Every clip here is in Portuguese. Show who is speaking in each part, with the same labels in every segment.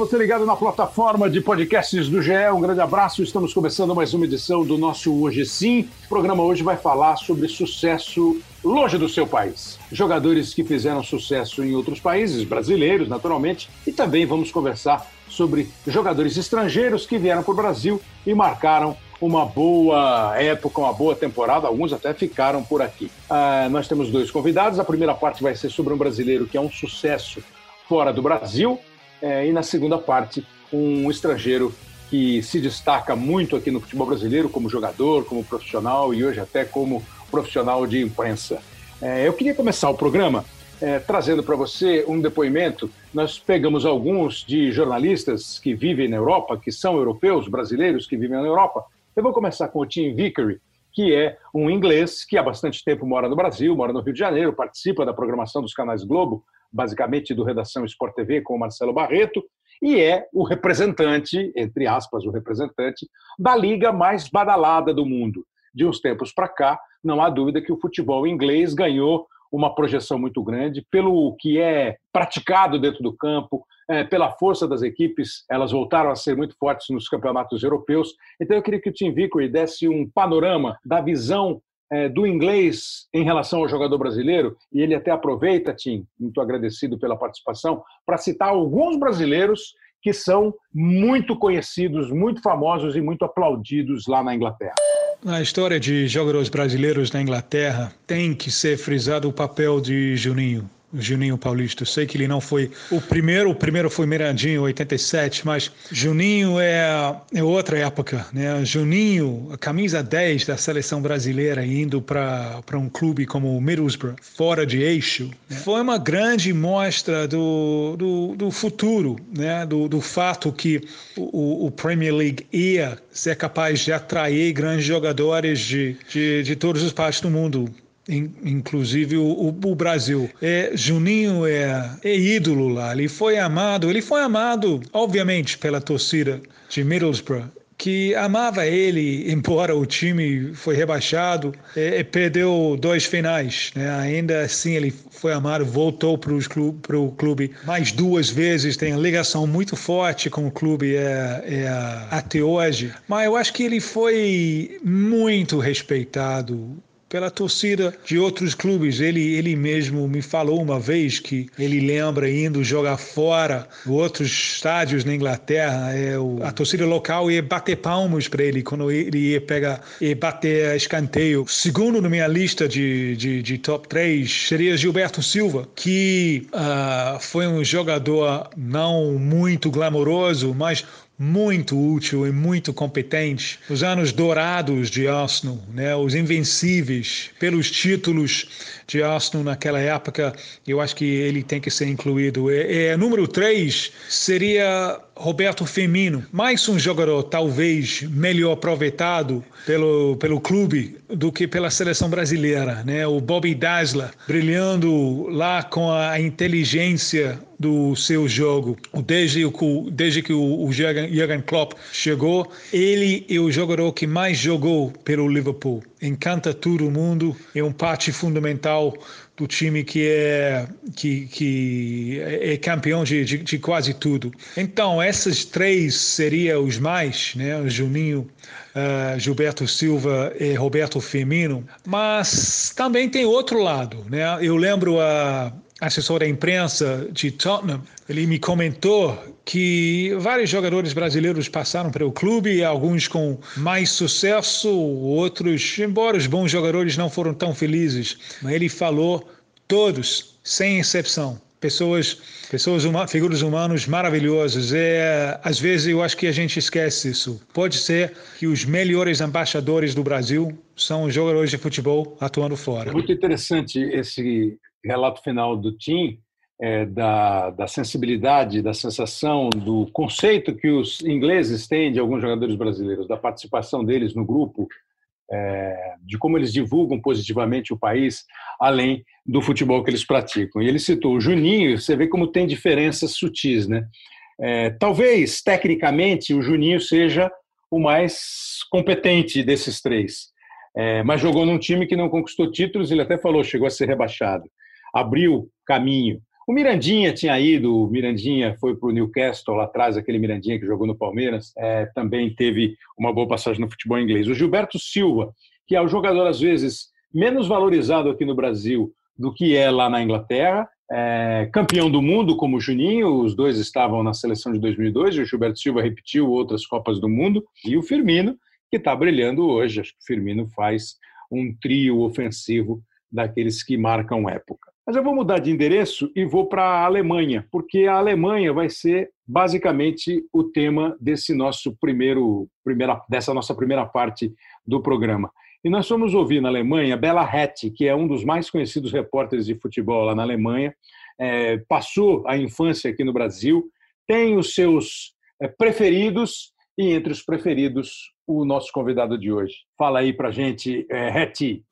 Speaker 1: Você ligado na plataforma de podcasts do GE, um grande abraço. Estamos começando mais uma edição do nosso Hoje Sim. O programa hoje vai falar sobre sucesso longe do seu país. Jogadores que fizeram sucesso em outros países, brasileiros, naturalmente, e também vamos conversar sobre jogadores estrangeiros que vieram para o Brasil e marcaram uma boa época, uma boa temporada. Alguns até ficaram por aqui. Uh, nós temos dois convidados. A primeira parte vai ser sobre um brasileiro que é um sucesso fora do Brasil é, e na segunda parte, um estrangeiro que se destaca muito aqui no futebol brasileiro como jogador, como profissional e hoje até como profissional de imprensa. É, eu queria começar o programa é, trazendo para você um depoimento. Nós pegamos alguns de jornalistas que vivem na Europa, que são europeus, brasileiros que vivem na Europa. Eu vou começar com o Tim Vickery, que é um inglês que há bastante tempo mora no Brasil, mora no Rio de Janeiro, participa da programação dos canais Globo, basicamente do Redação Sport TV com o Marcelo Barreto, e é o representante, entre aspas, o representante da liga mais badalada do mundo. De uns tempos para cá, não há dúvida que o futebol inglês ganhou uma projeção muito grande pelo que é praticado dentro do campo, é, pela força das equipes, elas voltaram a ser muito fortes nos campeonatos europeus. Então eu queria que o Tim Vickery desse um panorama da visão é, do inglês em relação ao jogador brasileiro, e ele até aproveita, Tim, muito agradecido pela participação, para citar alguns brasileiros que são muito conhecidos, muito famosos e muito aplaudidos lá na Inglaterra.
Speaker 2: Na história de jogadores brasileiros na Inglaterra, tem que ser frisado o papel de Juninho. Juninho Paulista. Eu sei que ele não foi o primeiro, o primeiro foi Mirandinho, 87, mas Juninho é, é outra época, né? Juninho, a camisa 10 da seleção brasileira indo para um clube como o Middlesbrough, fora de eixo, né? foi uma grande mostra do, do, do futuro, né? Do, do fato que o, o Premier League ia ser capaz de atrair grandes jogadores de, de, de todas as partes do mundo inclusive o, o, Brasil. É, Juninho é, é ídolo lá, ele foi amado, ele foi amado, obviamente, pela torcida de Middlesbrough, que amava ele, embora o time foi rebaixado e, e perdeu dois finais. Né? Ainda assim, ele foi amado, voltou para o clube, mais duas vezes, tem ligação muito forte com o clube é, é, até hoje. Mas eu acho que ele foi muito respeitado pela torcida de outros clubes. Ele, ele mesmo me falou uma vez que ele lembra indo jogar fora, outros estádios na Inglaterra, é, o, a torcida local ia bater palmas para ele quando ele ia pegar e bater escanteio. Segundo na minha lista de, de, de top 3 seria Gilberto Silva, que uh, foi um jogador não muito glamouroso, mas muito útil e muito competente. Os anos dourados de Arsenal, né? os invencíveis pelos títulos de Arsenal naquela época, eu acho que ele tem que ser incluído. É, é número 3 seria Roberto Firmino, mais um jogador talvez melhor aproveitado pelo, pelo clube do que pela seleção brasileira, né? O Bobby Dazzler brilhando lá com a inteligência do seu jogo. Desde, o, desde que o, o Jurgen Klopp chegou, ele é o jogador que mais jogou pelo Liverpool. Encanta todo mundo, é um parte fundamental do time que é, que, que é campeão de, de, de quase tudo. Então, esses três seriam os mais, né? Juninho, uh, Gilberto Silva e Roberto Firmino. Mas também tem outro lado, né? Eu lembro a assessor da imprensa de Tottenham, ele me comentou que vários jogadores brasileiros passaram pelo clube, alguns com mais sucesso, outros, embora os bons jogadores não foram tão felizes, mas ele falou todos, sem exceção, pessoas, pessoas uma, figuras humanos maravilhosas. É, às vezes eu acho que a gente esquece isso. Pode ser que os melhores embaixadores do Brasil são os jogadores de futebol atuando fora.
Speaker 1: Muito interessante esse relato final do Tim, é, da, da sensibilidade, da sensação, do conceito que os ingleses têm de alguns jogadores brasileiros, da participação deles no grupo, é, de como eles divulgam positivamente o país, além do futebol que eles praticam. E ele citou o Juninho, você vê como tem diferenças sutis, né? É, talvez, tecnicamente, o Juninho seja o mais competente desses três, é, mas jogou num time que não conquistou títulos, ele até falou, chegou a ser rebaixado abriu caminho. O Mirandinha tinha ido, o Mirandinha foi para o Newcastle lá atrás, aquele Mirandinha que jogou no Palmeiras, é, também teve uma boa passagem no futebol inglês. O Gilberto Silva, que é o jogador às vezes menos valorizado aqui no Brasil do que é lá na Inglaterra, é, campeão do mundo como o Juninho, os dois estavam na seleção de 2002, e o Gilberto Silva repetiu outras Copas do Mundo, e o Firmino, que está brilhando hoje. Acho que o Firmino faz um trio ofensivo daqueles que marcam época. Mas eu vou mudar de endereço e vou para a Alemanha, porque a Alemanha vai ser basicamente o tema desse nosso primeiro, primeira, dessa nossa primeira parte do programa. E nós fomos ouvir na Alemanha Bela Hett, que é um dos mais conhecidos repórteres de futebol lá na Alemanha, é, passou a infância aqui no Brasil, tem os seus é, preferidos e entre os preferidos o nosso convidado de hoje. Fala aí para gente, é, Hett.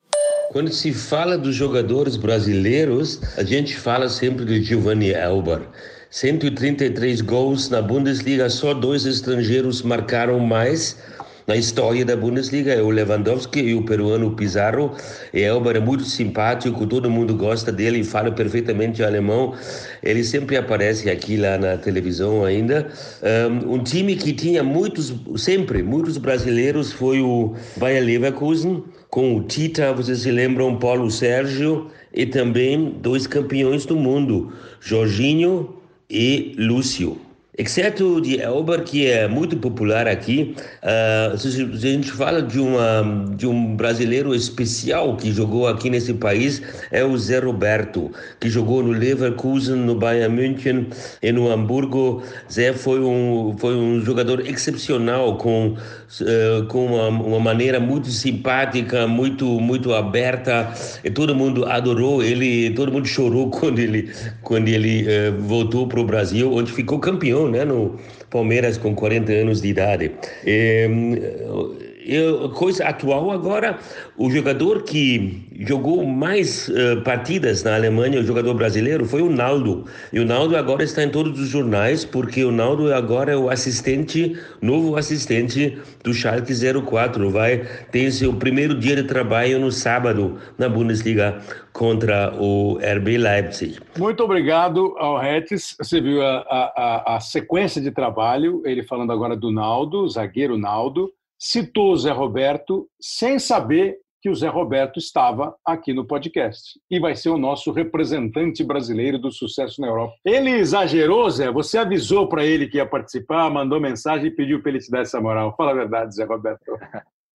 Speaker 3: Quando se fala dos jogadores brasileiros, a gente fala sempre de Giovanni Elber. 133 gols na Bundesliga, só dois estrangeiros marcaram mais na história da Bundesliga é o Lewandowski e o peruano Pizarro. Elber é muito simpático, todo mundo gosta dele, fala perfeitamente alemão. Ele sempre aparece aqui lá na televisão ainda. Um time que tinha muitos, sempre, muitos brasileiros foi o Bayer Leverkusen, com o Tita, vocês se lembram, Paulo Sérgio, e também dois campeões do mundo, Jorginho e Lúcio. Exceto de Elber, que é muito popular aqui, uh, se a gente fala de, uma, de um brasileiro especial que jogou aqui nesse país, é o Zé Roberto, que jogou no Leverkusen, no Bayern München e no Hamburgo. Zé foi um, foi um jogador excepcional, com, uh, com uma, uma maneira muito simpática, muito, muito aberta, e todo mundo adorou ele, todo mundo chorou quando ele, quando ele uh, voltou para o Brasil, onde ficou campeão né, no Palmeiras com 40 anos de idade. E, coisa atual agora, o jogador que jogou mais uh, partidas na Alemanha, o jogador brasileiro, foi o Naldo. E o Naldo agora está em todos os jornais, porque o Naldo agora é o assistente, novo assistente do Schalke 04. Vai ter seu primeiro dia de trabalho no sábado na Bundesliga contra o RB Leipzig.
Speaker 1: Muito obrigado ao Retes. Você viu a, a, a sequência de trabalho, ele falando agora do Naldo, zagueiro Naldo citou o Zé Roberto sem saber que o Zé Roberto estava aqui no podcast e vai ser o nosso representante brasileiro do sucesso na Europa. Ele exagerou, Zé? Você avisou para ele que ia participar, mandou mensagem e pediu para ele te dar essa moral. Fala a verdade, Zé Roberto.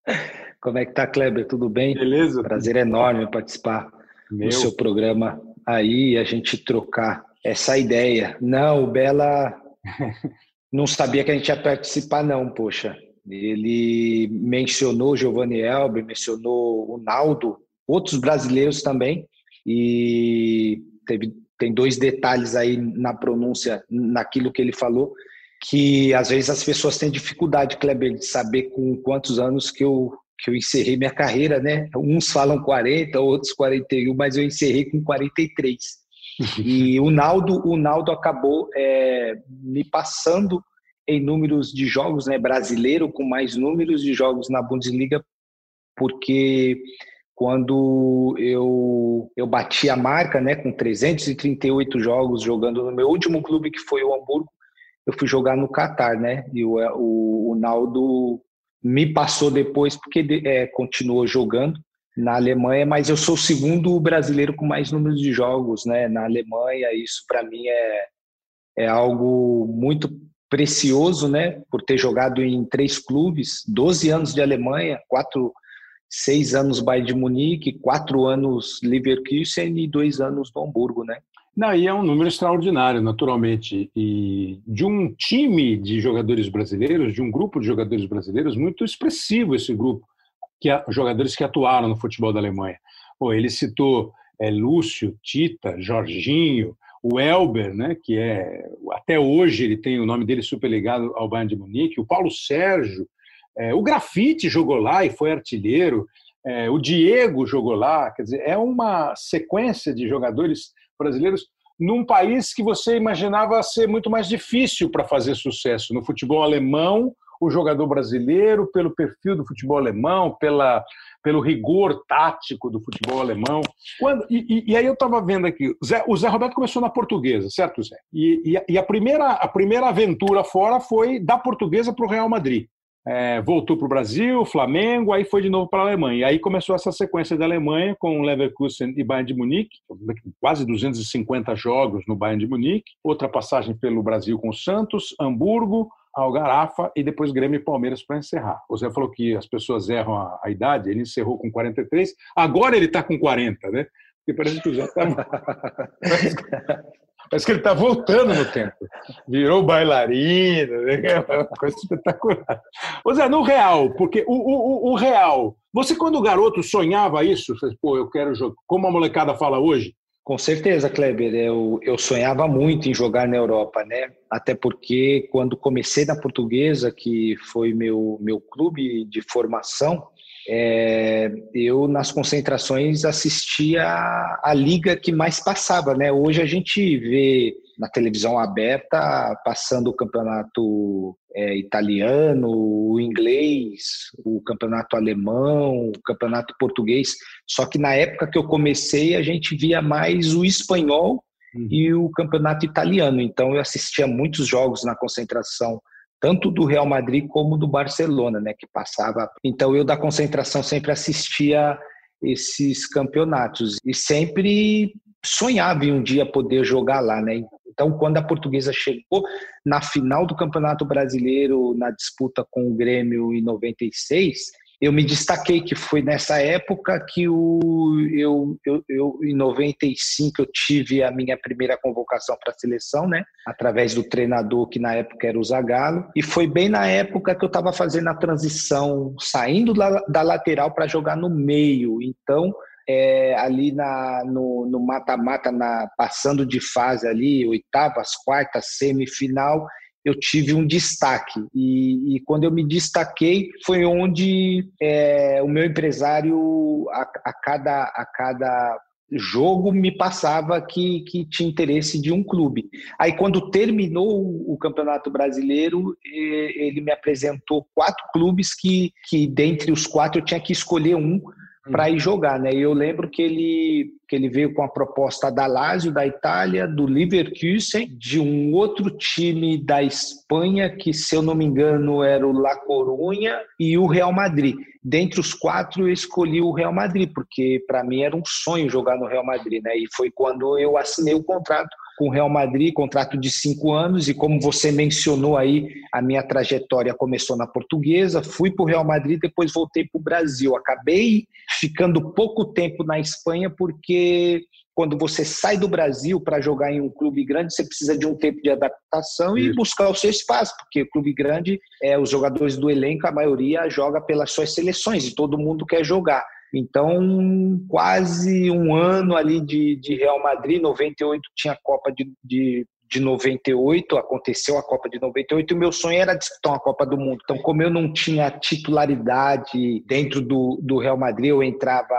Speaker 4: Como é que tá, Kleber? Tudo bem?
Speaker 1: Beleza?
Speaker 4: Prazer enorme participar Meu. do seu programa aí e a gente trocar essa ideia. Não, o Bela não sabia que a gente ia participar, não, poxa. Ele mencionou Giovanni Elber, mencionou o Naldo, outros brasileiros também, e teve, tem dois detalhes aí na pronúncia, naquilo que ele falou, que às vezes as pessoas têm dificuldade, Kleber, de saber com quantos anos que eu, que eu encerrei minha carreira, né? Uns falam 40, outros 41, mas eu encerrei com 43. E o Naldo, o Naldo acabou é, me passando em números de jogos, né, brasileiro com mais números de jogos na Bundesliga, porque quando eu, eu bati a marca, né, com 338 jogos jogando no meu último clube, que foi o Hamburgo, eu fui jogar no Catar, né, e o, o, o Naldo me passou depois, porque é, continuou jogando na Alemanha, mas eu sou o segundo brasileiro com mais números de jogos, né, na Alemanha, isso para mim é, é algo muito precioso, né, por ter jogado em três clubes, 12 anos de Alemanha, quatro, seis anos Bayern de Munique, quatro anos Leverkusen e dois anos do Hamburgo, né?
Speaker 1: Não, e é um número extraordinário, naturalmente, e de um time de jogadores brasileiros, de um grupo de jogadores brasileiros muito expressivo esse grupo, que jogadores que atuaram no futebol da Alemanha. Pô, ele citou é, Lúcio, Tita, Jorginho, o Elber, né, que é até hoje ele tem o nome dele super ligado ao Bayern de Munique, o Paulo Sérgio, é, o Grafite jogou lá e foi artilheiro, é, o Diego jogou lá, quer dizer, é uma sequência de jogadores brasileiros num país que você imaginava ser muito mais difícil para fazer sucesso. No futebol alemão, o jogador brasileiro, pelo perfil do futebol alemão, pela, pelo rigor tático do futebol alemão. Quando, e, e aí eu estava vendo aqui, Zé, o Zé Roberto começou na portuguesa, certo, Zé? E, e, e, a, primeira, a primeira aventura fora foi da portuguesa para o Real Madrid. É, voltou para o Brasil, Flamengo, aí foi de novo para a Alemanha. E aí começou essa sequência da Alemanha com Leverkusen e Bayern de Munique, quase 250 jogos no Bayern de Munique, outra passagem pelo Brasil com Santos, Hamburgo, Algarafa e depois Grêmio e Palmeiras para encerrar. O Zé falou que as pessoas erram a, a idade, ele encerrou com 43, agora ele está com 40, né? Porque parece que o Zé está. parece, que ele está voltando no tempo. Virou bailarina, né? é coisa espetacular. Ô Zé, no real, porque o, o, o real, você quando garoto sonhava isso? Você, Pô, eu quero jogar. Como a molecada fala hoje,
Speaker 4: com certeza, Kleber. Eu, eu sonhava muito em jogar na Europa, né? Até porque quando comecei na Portuguesa, que foi meu, meu clube de formação, é, eu nas concentrações assistia a, liga que mais passava, né? Hoje a gente vê na televisão aberta passando o campeonato é, italiano, o inglês, o campeonato alemão, o campeonato português. Só que na época que eu comecei a gente via mais o espanhol uhum. e o campeonato italiano. Então eu assistia muitos jogos na concentração tanto do Real Madrid como do Barcelona, né, que passava. Então eu da concentração sempre assistia esses campeonatos e sempre sonhava em um dia poder jogar lá, né? Então, quando a Portuguesa chegou na final do Campeonato Brasileiro, na disputa com o Grêmio em 96, eu me destaquei que foi nessa época que o, eu, eu, eu, em 95 eu tive a minha primeira convocação para a seleção, né? Através do treinador que na época era o Zagallo. E foi bem na época que eu estava fazendo a transição, saindo da, da lateral para jogar no meio. Então, é, ali na, no mata-mata, passando de fase ali, oitavas, quartas, semifinal, eu tive um destaque. E, e, quando eu me destaquei, foi onde é, o meu empresário, a, a, cada, a cada jogo, me passava que, que tinha interesse de um clube. Aí, quando terminou o, Campeonato Brasileiro, ele me apresentou quatro clubes que, que, dentre os quatro, eu tinha que escolher um para ir jogar, né? E eu lembro que ele que ele veio com a proposta da Lazio da Itália, do Leverkusen, de um outro time da Espanha que, se eu não me engano, era o La Coruña e o Real Madrid. Dentre os quatro, eu escolhi o Real Madrid porque para mim era um sonho jogar no Real Madrid, né? E foi quando eu assinei o contrato com o Real Madrid, contrato de cinco anos, e como você mencionou aí, a minha trajetória começou na portuguesa, fui para o Real Madrid, depois voltei para o Brasil. Acabei ficando pouco tempo na Espanha, porque quando você sai do Brasil para jogar em um clube grande, você precisa de um tempo de adaptação e buscar o seu espaço, porque o clube grande, é, os jogadores do elenco, a maioria joga pelas suas seleções e todo mundo quer jogar. Então, quase um ano ali de, de Real Madrid, 98 tinha a Copa de, de, de 98, aconteceu a Copa de 98, e o meu sonho era disputar uma Copa do Mundo. Então, como eu não tinha titularidade dentro do, do Real Madrid, eu entrava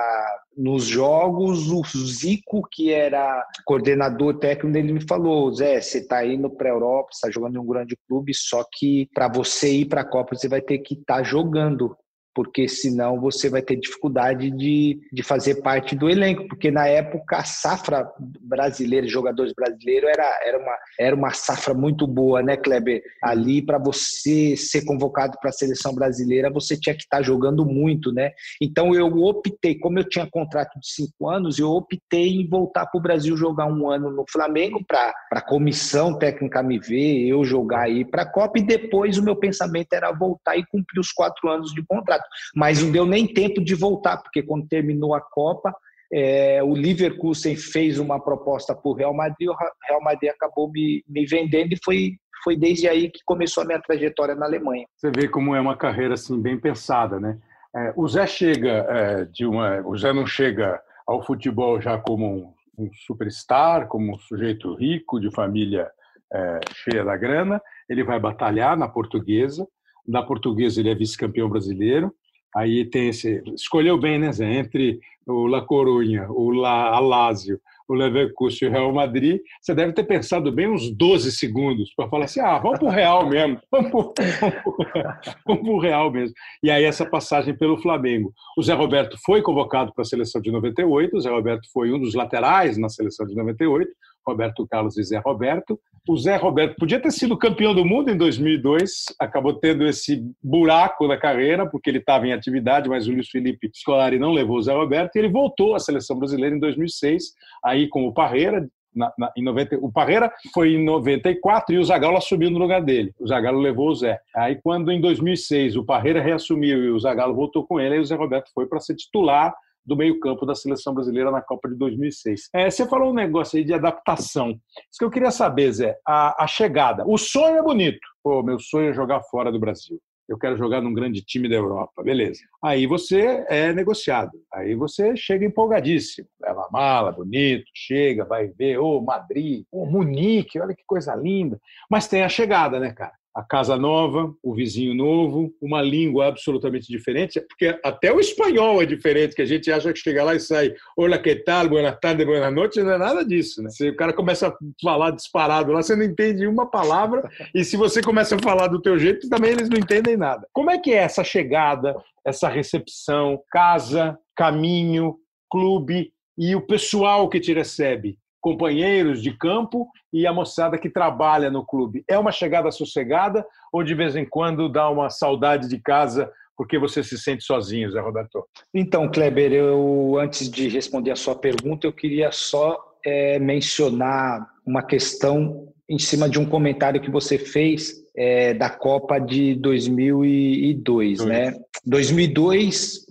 Speaker 4: nos jogos, o Zico, que era coordenador técnico, ele me falou: Zé, você está indo para a Europa, está jogando em um grande clube, só que para você ir para a Copa, você vai ter que estar tá jogando porque senão você vai ter dificuldade de, de fazer parte do elenco, porque na época a safra brasileira, jogadores brasileiros, era, era, uma, era uma safra muito boa, né, Kleber? Ali, para você ser convocado para a seleção brasileira, você tinha que estar tá jogando muito, né? Então eu optei, como eu tinha contrato de cinco anos, eu optei em voltar para o Brasil jogar um ano no Flamengo, para a comissão técnica me ver, eu jogar aí para a Copa, e depois o meu pensamento era voltar e cumprir os quatro anos de contrato mas não deu nem tempo de voltar, porque quando terminou a Copa, é, o Leverkusen fez uma proposta para o Real Madrid, o Real Madrid acabou me, me vendendo e foi, foi desde aí que começou a minha trajetória na Alemanha.
Speaker 1: Você vê como é uma carreira assim bem pensada, né? É, o Zé chega é, de uma, o Zé não chega ao futebol já como um, um superstar, como um sujeito rico de família é, cheia da grana. Ele vai batalhar na Portuguesa. Na Portuguesa ele é vice-campeão brasileiro. Aí tem esse. Escolheu bem, né, Zé? Entre o La Coruña, o La Alásio, o Leverkusen e o Real Madrid, você deve ter pensado bem uns 12 segundos para falar assim: ah, vamos para o Real mesmo, vamos para o Real mesmo. E aí essa passagem pelo Flamengo. O Zé Roberto foi convocado para a seleção de 98, o Zé Roberto foi um dos laterais na seleção de 98, Roberto Carlos e Zé Roberto. O Zé Roberto podia ter sido campeão do mundo em 2002, acabou tendo esse buraco na carreira, porque ele estava em atividade, mas o Luiz Felipe Scolari não levou o Zé Roberto, e ele voltou à seleção brasileira em 2006, aí com o Parreira, na, na, em 90, o Parreira foi em 94 e o Zagallo assumiu no lugar dele. O Zagallo levou o Zé. Aí, quando em 2006 o Parreira reassumiu e o Zagallo voltou com ele, aí o Zé Roberto foi para ser titular do meio-campo da seleção brasileira na Copa de 2006. É, você falou um negócio aí de adaptação. Isso que eu queria saber, Zé, a, a chegada. O sonho é bonito. Pô, meu sonho é jogar fora do Brasil. Eu quero jogar num grande time da Europa. Beleza. Aí você é negociado. Aí você chega empolgadíssimo. Leva a mala, bonito, chega, vai ver, ô, oh, Madrid, ô, oh, Munique, olha que coisa linda. Mas tem a chegada, né, cara? A casa nova, o vizinho novo, uma língua absolutamente diferente, porque até o espanhol é diferente, que a gente acha que chega lá e sai, olá, que tal, buenas tardes, buenas noites, não é nada disso, né? Se o cara começa a falar disparado lá, você não entende uma palavra, e se você começa a falar do teu jeito, também eles não entendem nada. Como é que é essa chegada, essa recepção, casa, caminho, clube e o pessoal que te recebe? Companheiros de campo e a moçada que trabalha no clube. É uma chegada sossegada ou de vez em quando dá uma saudade de casa porque você se sente sozinho, Zé Roberto?
Speaker 4: Então, Kleber, eu antes de responder a sua pergunta, eu queria só é, mencionar uma questão em cima de um comentário que você fez é, da Copa de 2002, Dois. né? 2002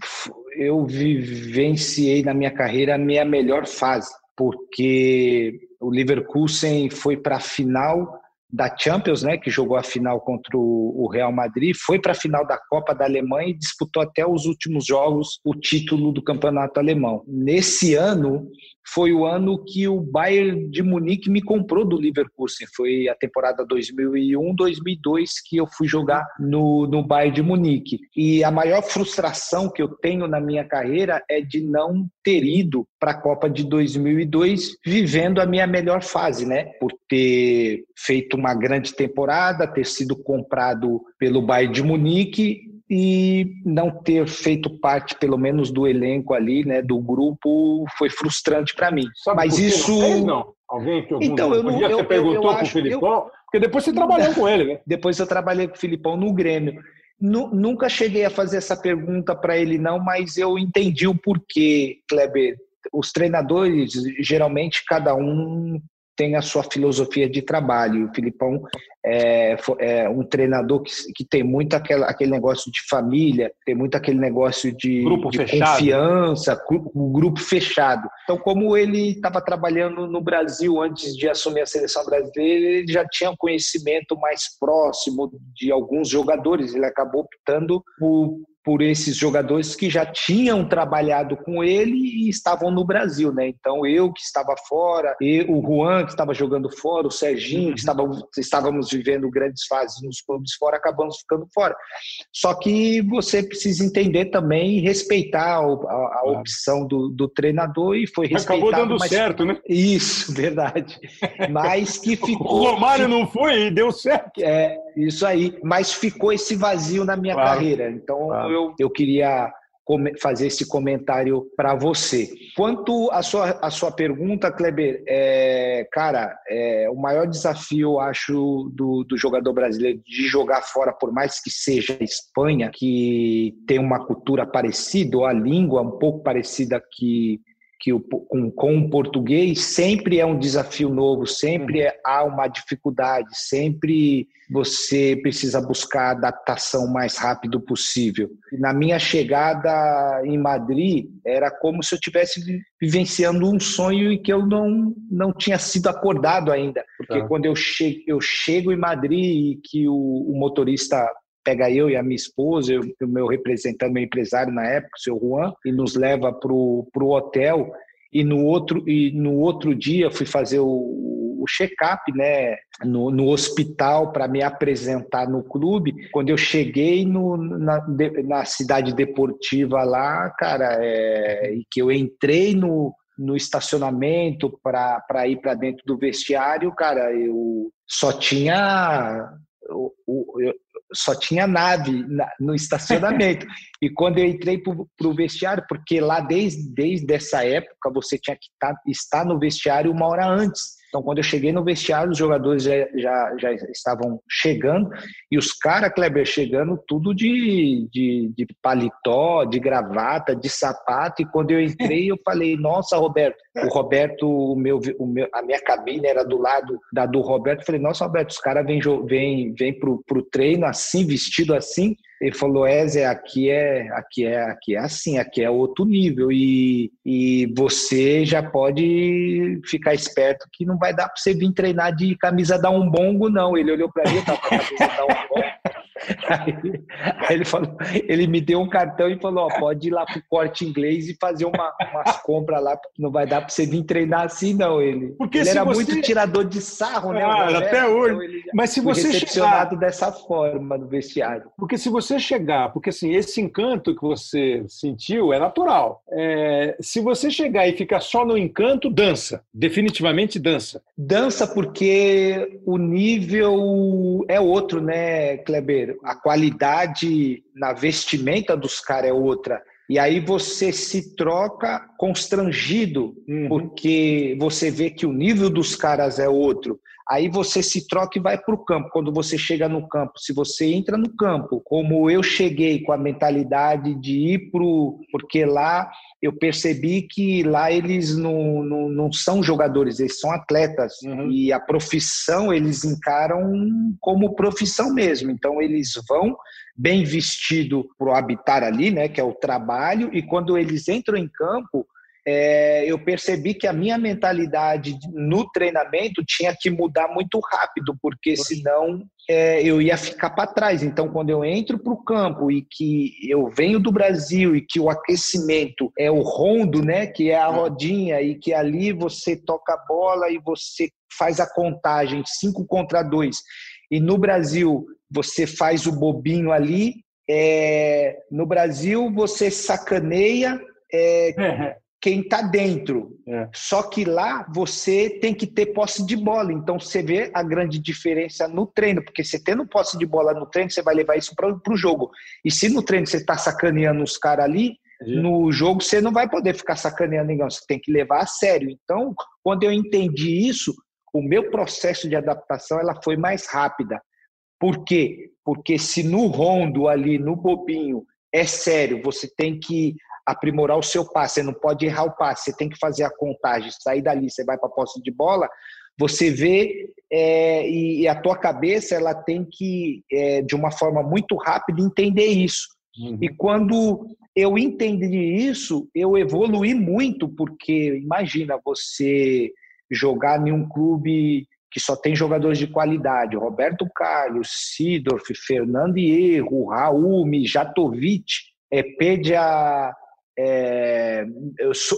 Speaker 4: eu vivenciei na minha carreira a minha melhor fase porque o Leverkusen foi para a final da Champions, né, que jogou a final contra o Real Madrid, foi para a final da Copa da Alemanha e disputou até os últimos jogos o título do campeonato alemão. Nesse ano, foi o ano que o Bayern de Munique me comprou do Leverkusen. Foi a temporada 2001-2002 que eu fui jogar no, no Bayern de Munique. E a maior frustração que eu tenho na minha carreira é de não ter ido para a Copa de 2002 vivendo a minha melhor fase, né? Por ter feito uma grande temporada, ter sido comprado pelo Bayern de Munique e não ter feito parte, pelo menos, do elenco ali, né, do grupo, foi frustrante para mim.
Speaker 1: Sabe
Speaker 4: Mas isso
Speaker 1: fez, não? Alguém que algum, então, eu não, dia eu, você perguntou para o Filipão? Eu, porque depois você trabalhou com ele, né?
Speaker 4: Depois eu trabalhei com o Filipão no Grêmio. Nunca cheguei a fazer essa pergunta para ele, não, mas eu entendi o porquê, Kleber. Os treinadores, geralmente, cada um tem a sua filosofia de trabalho. O Filipão é, é um treinador que, que tem muito aquela, aquele negócio de família, tem muito aquele negócio de,
Speaker 1: grupo
Speaker 4: de confiança, o grupo fechado. Então, como ele estava trabalhando no Brasil antes de assumir a seleção brasileira, ele já tinha um conhecimento mais próximo de alguns jogadores. Ele acabou optando por por esses jogadores que já tinham trabalhado com ele e estavam no Brasil, né? Então eu que estava fora, e o Juan que estava jogando fora, o Serginho que estava, estávamos vivendo grandes fases nos clubes fora, acabamos ficando fora. Só que você precisa entender também e respeitar a, a, a opção do, do, treinador e foi respeitado.
Speaker 1: Acabou dando
Speaker 4: mas...
Speaker 1: certo, né?
Speaker 4: Isso, verdade. Mas que ficou.
Speaker 1: o Romário não foi e deu certo.
Speaker 4: É, isso aí. Mas ficou esse vazio na minha claro. carreira. Então claro eu, eu queria fazer esse comentário para você. Quanto à sua, à sua pergunta, Kleber, é, cara, é, o maior desafio, acho, do, do jogador brasileiro de jogar fora, por mais que seja a Espanha, que tem uma cultura parecida, ou a língua um pouco parecida que que o, com, com o português sempre é um desafio novo, sempre uhum. é, há uma dificuldade, sempre você precisa buscar a adaptação mais rápido possível. Na minha chegada em Madrid, era como se eu estivesse vivenciando um sonho e que eu não, não tinha sido acordado ainda. Porque tá. quando eu chego, eu chego em Madrid e que o, o motorista pega eu e a minha esposa, eu, o meu representante, meu empresário na época, o seu Juan, e nos leva para o hotel. E no outro, e no outro dia fui fazer o, o check-up né, no, no hospital para me apresentar no clube. Quando eu cheguei no, na, na cidade deportiva lá, cara, é, e que eu entrei no, no estacionamento para ir para dentro do vestiário, cara, eu só tinha só tinha nave na, no estacionamento. e quando eu entrei para o vestiário, porque lá desde, desde essa época você tinha que tá, estar no vestiário uma hora antes. Então, quando eu cheguei no vestiário, os jogadores já, já, já estavam chegando e os caras, Kleber, chegando tudo de, de, de, paletó, de gravata, de sapato. E quando eu entrei, eu falei: Nossa, Roberto, o Roberto, o meu, o meu, a minha cabine era do lado da do Roberto. Eu falei: Nossa, Roberto, os caras vêm vem, vem para o treino assim, vestido assim. Ele falou, Ézé, aqui é, aqui é, aqui é assim, aqui é outro nível e, e você já pode ficar esperto que não vai dar para você vir treinar de camisa da um bongo não. Ele olhou para mim, eu com a camisa da um bongo. Aí, aí, ele falou, ele me deu um cartão e falou, ó, pode ir lá pro corte inglês e fazer uma, umas compras lá, porque não vai dar para você vir treinar assim, não. Ele, porque ele era você... muito tirador de sarro, né?
Speaker 1: Ah, até hoje. Então Mas se você
Speaker 4: chegar... dessa forma no vestiário.
Speaker 1: Porque se você chegar, porque assim, esse encanto que você sentiu é natural. É, se você chegar e ficar só no encanto, dança. Definitivamente dança.
Speaker 4: Dança porque o nível é outro, né, Kleber? A qualidade na vestimenta dos caras é outra. E aí você se troca constrangido, uhum. porque você vê que o nível dos caras é outro. Aí você se troca e vai para o campo. Quando você chega no campo, se você entra no campo, como eu cheguei com a mentalidade de ir para Porque lá eu percebi que lá eles não, não, não são jogadores, eles são atletas. Uhum. E a profissão eles encaram como profissão mesmo. Então eles vão bem vestido para o habitar ali, né, que é o trabalho, e quando eles entram em campo, é, eu percebi que a minha mentalidade no treinamento tinha que mudar muito rápido, porque senão é, eu ia ficar para trás. Então, quando eu entro para o campo e que eu venho do Brasil e que o aquecimento é o rondo, né, que é a uhum. rodinha, e que ali você toca a bola e você faz a contagem 5 contra 2, e no Brasil você faz o bobinho ali, é, no Brasil você sacaneia. É, quem está dentro. É. Só que lá você tem que ter posse de bola. Então você vê a grande diferença no treino, porque você tendo posse de bola no treino, você vai levar isso para o jogo. E se no treino você está sacaneando os caras ali, no jogo você não vai poder ficar sacaneando ninguém, você tem que levar a sério. Então, quando eu entendi isso, o meu processo de adaptação ela foi mais rápida. Por quê? Porque se no rondo ali, no bobinho, é sério, você tem que aprimorar o seu passe, você não pode errar o passe, você tem que fazer a contagem, sair dali, você vai para a posse de bola, você vê é, e, a tua cabeça ela tem que, é, de uma forma muito rápida, entender isso. Uhum. E quando eu entendi isso, eu evolui muito, porque imagina você jogar em um clube que só tem jogadores de qualidade, Roberto Carlos, Sidorf, Fernando Hierro, Raul, Mijatovic, é, Pedia é,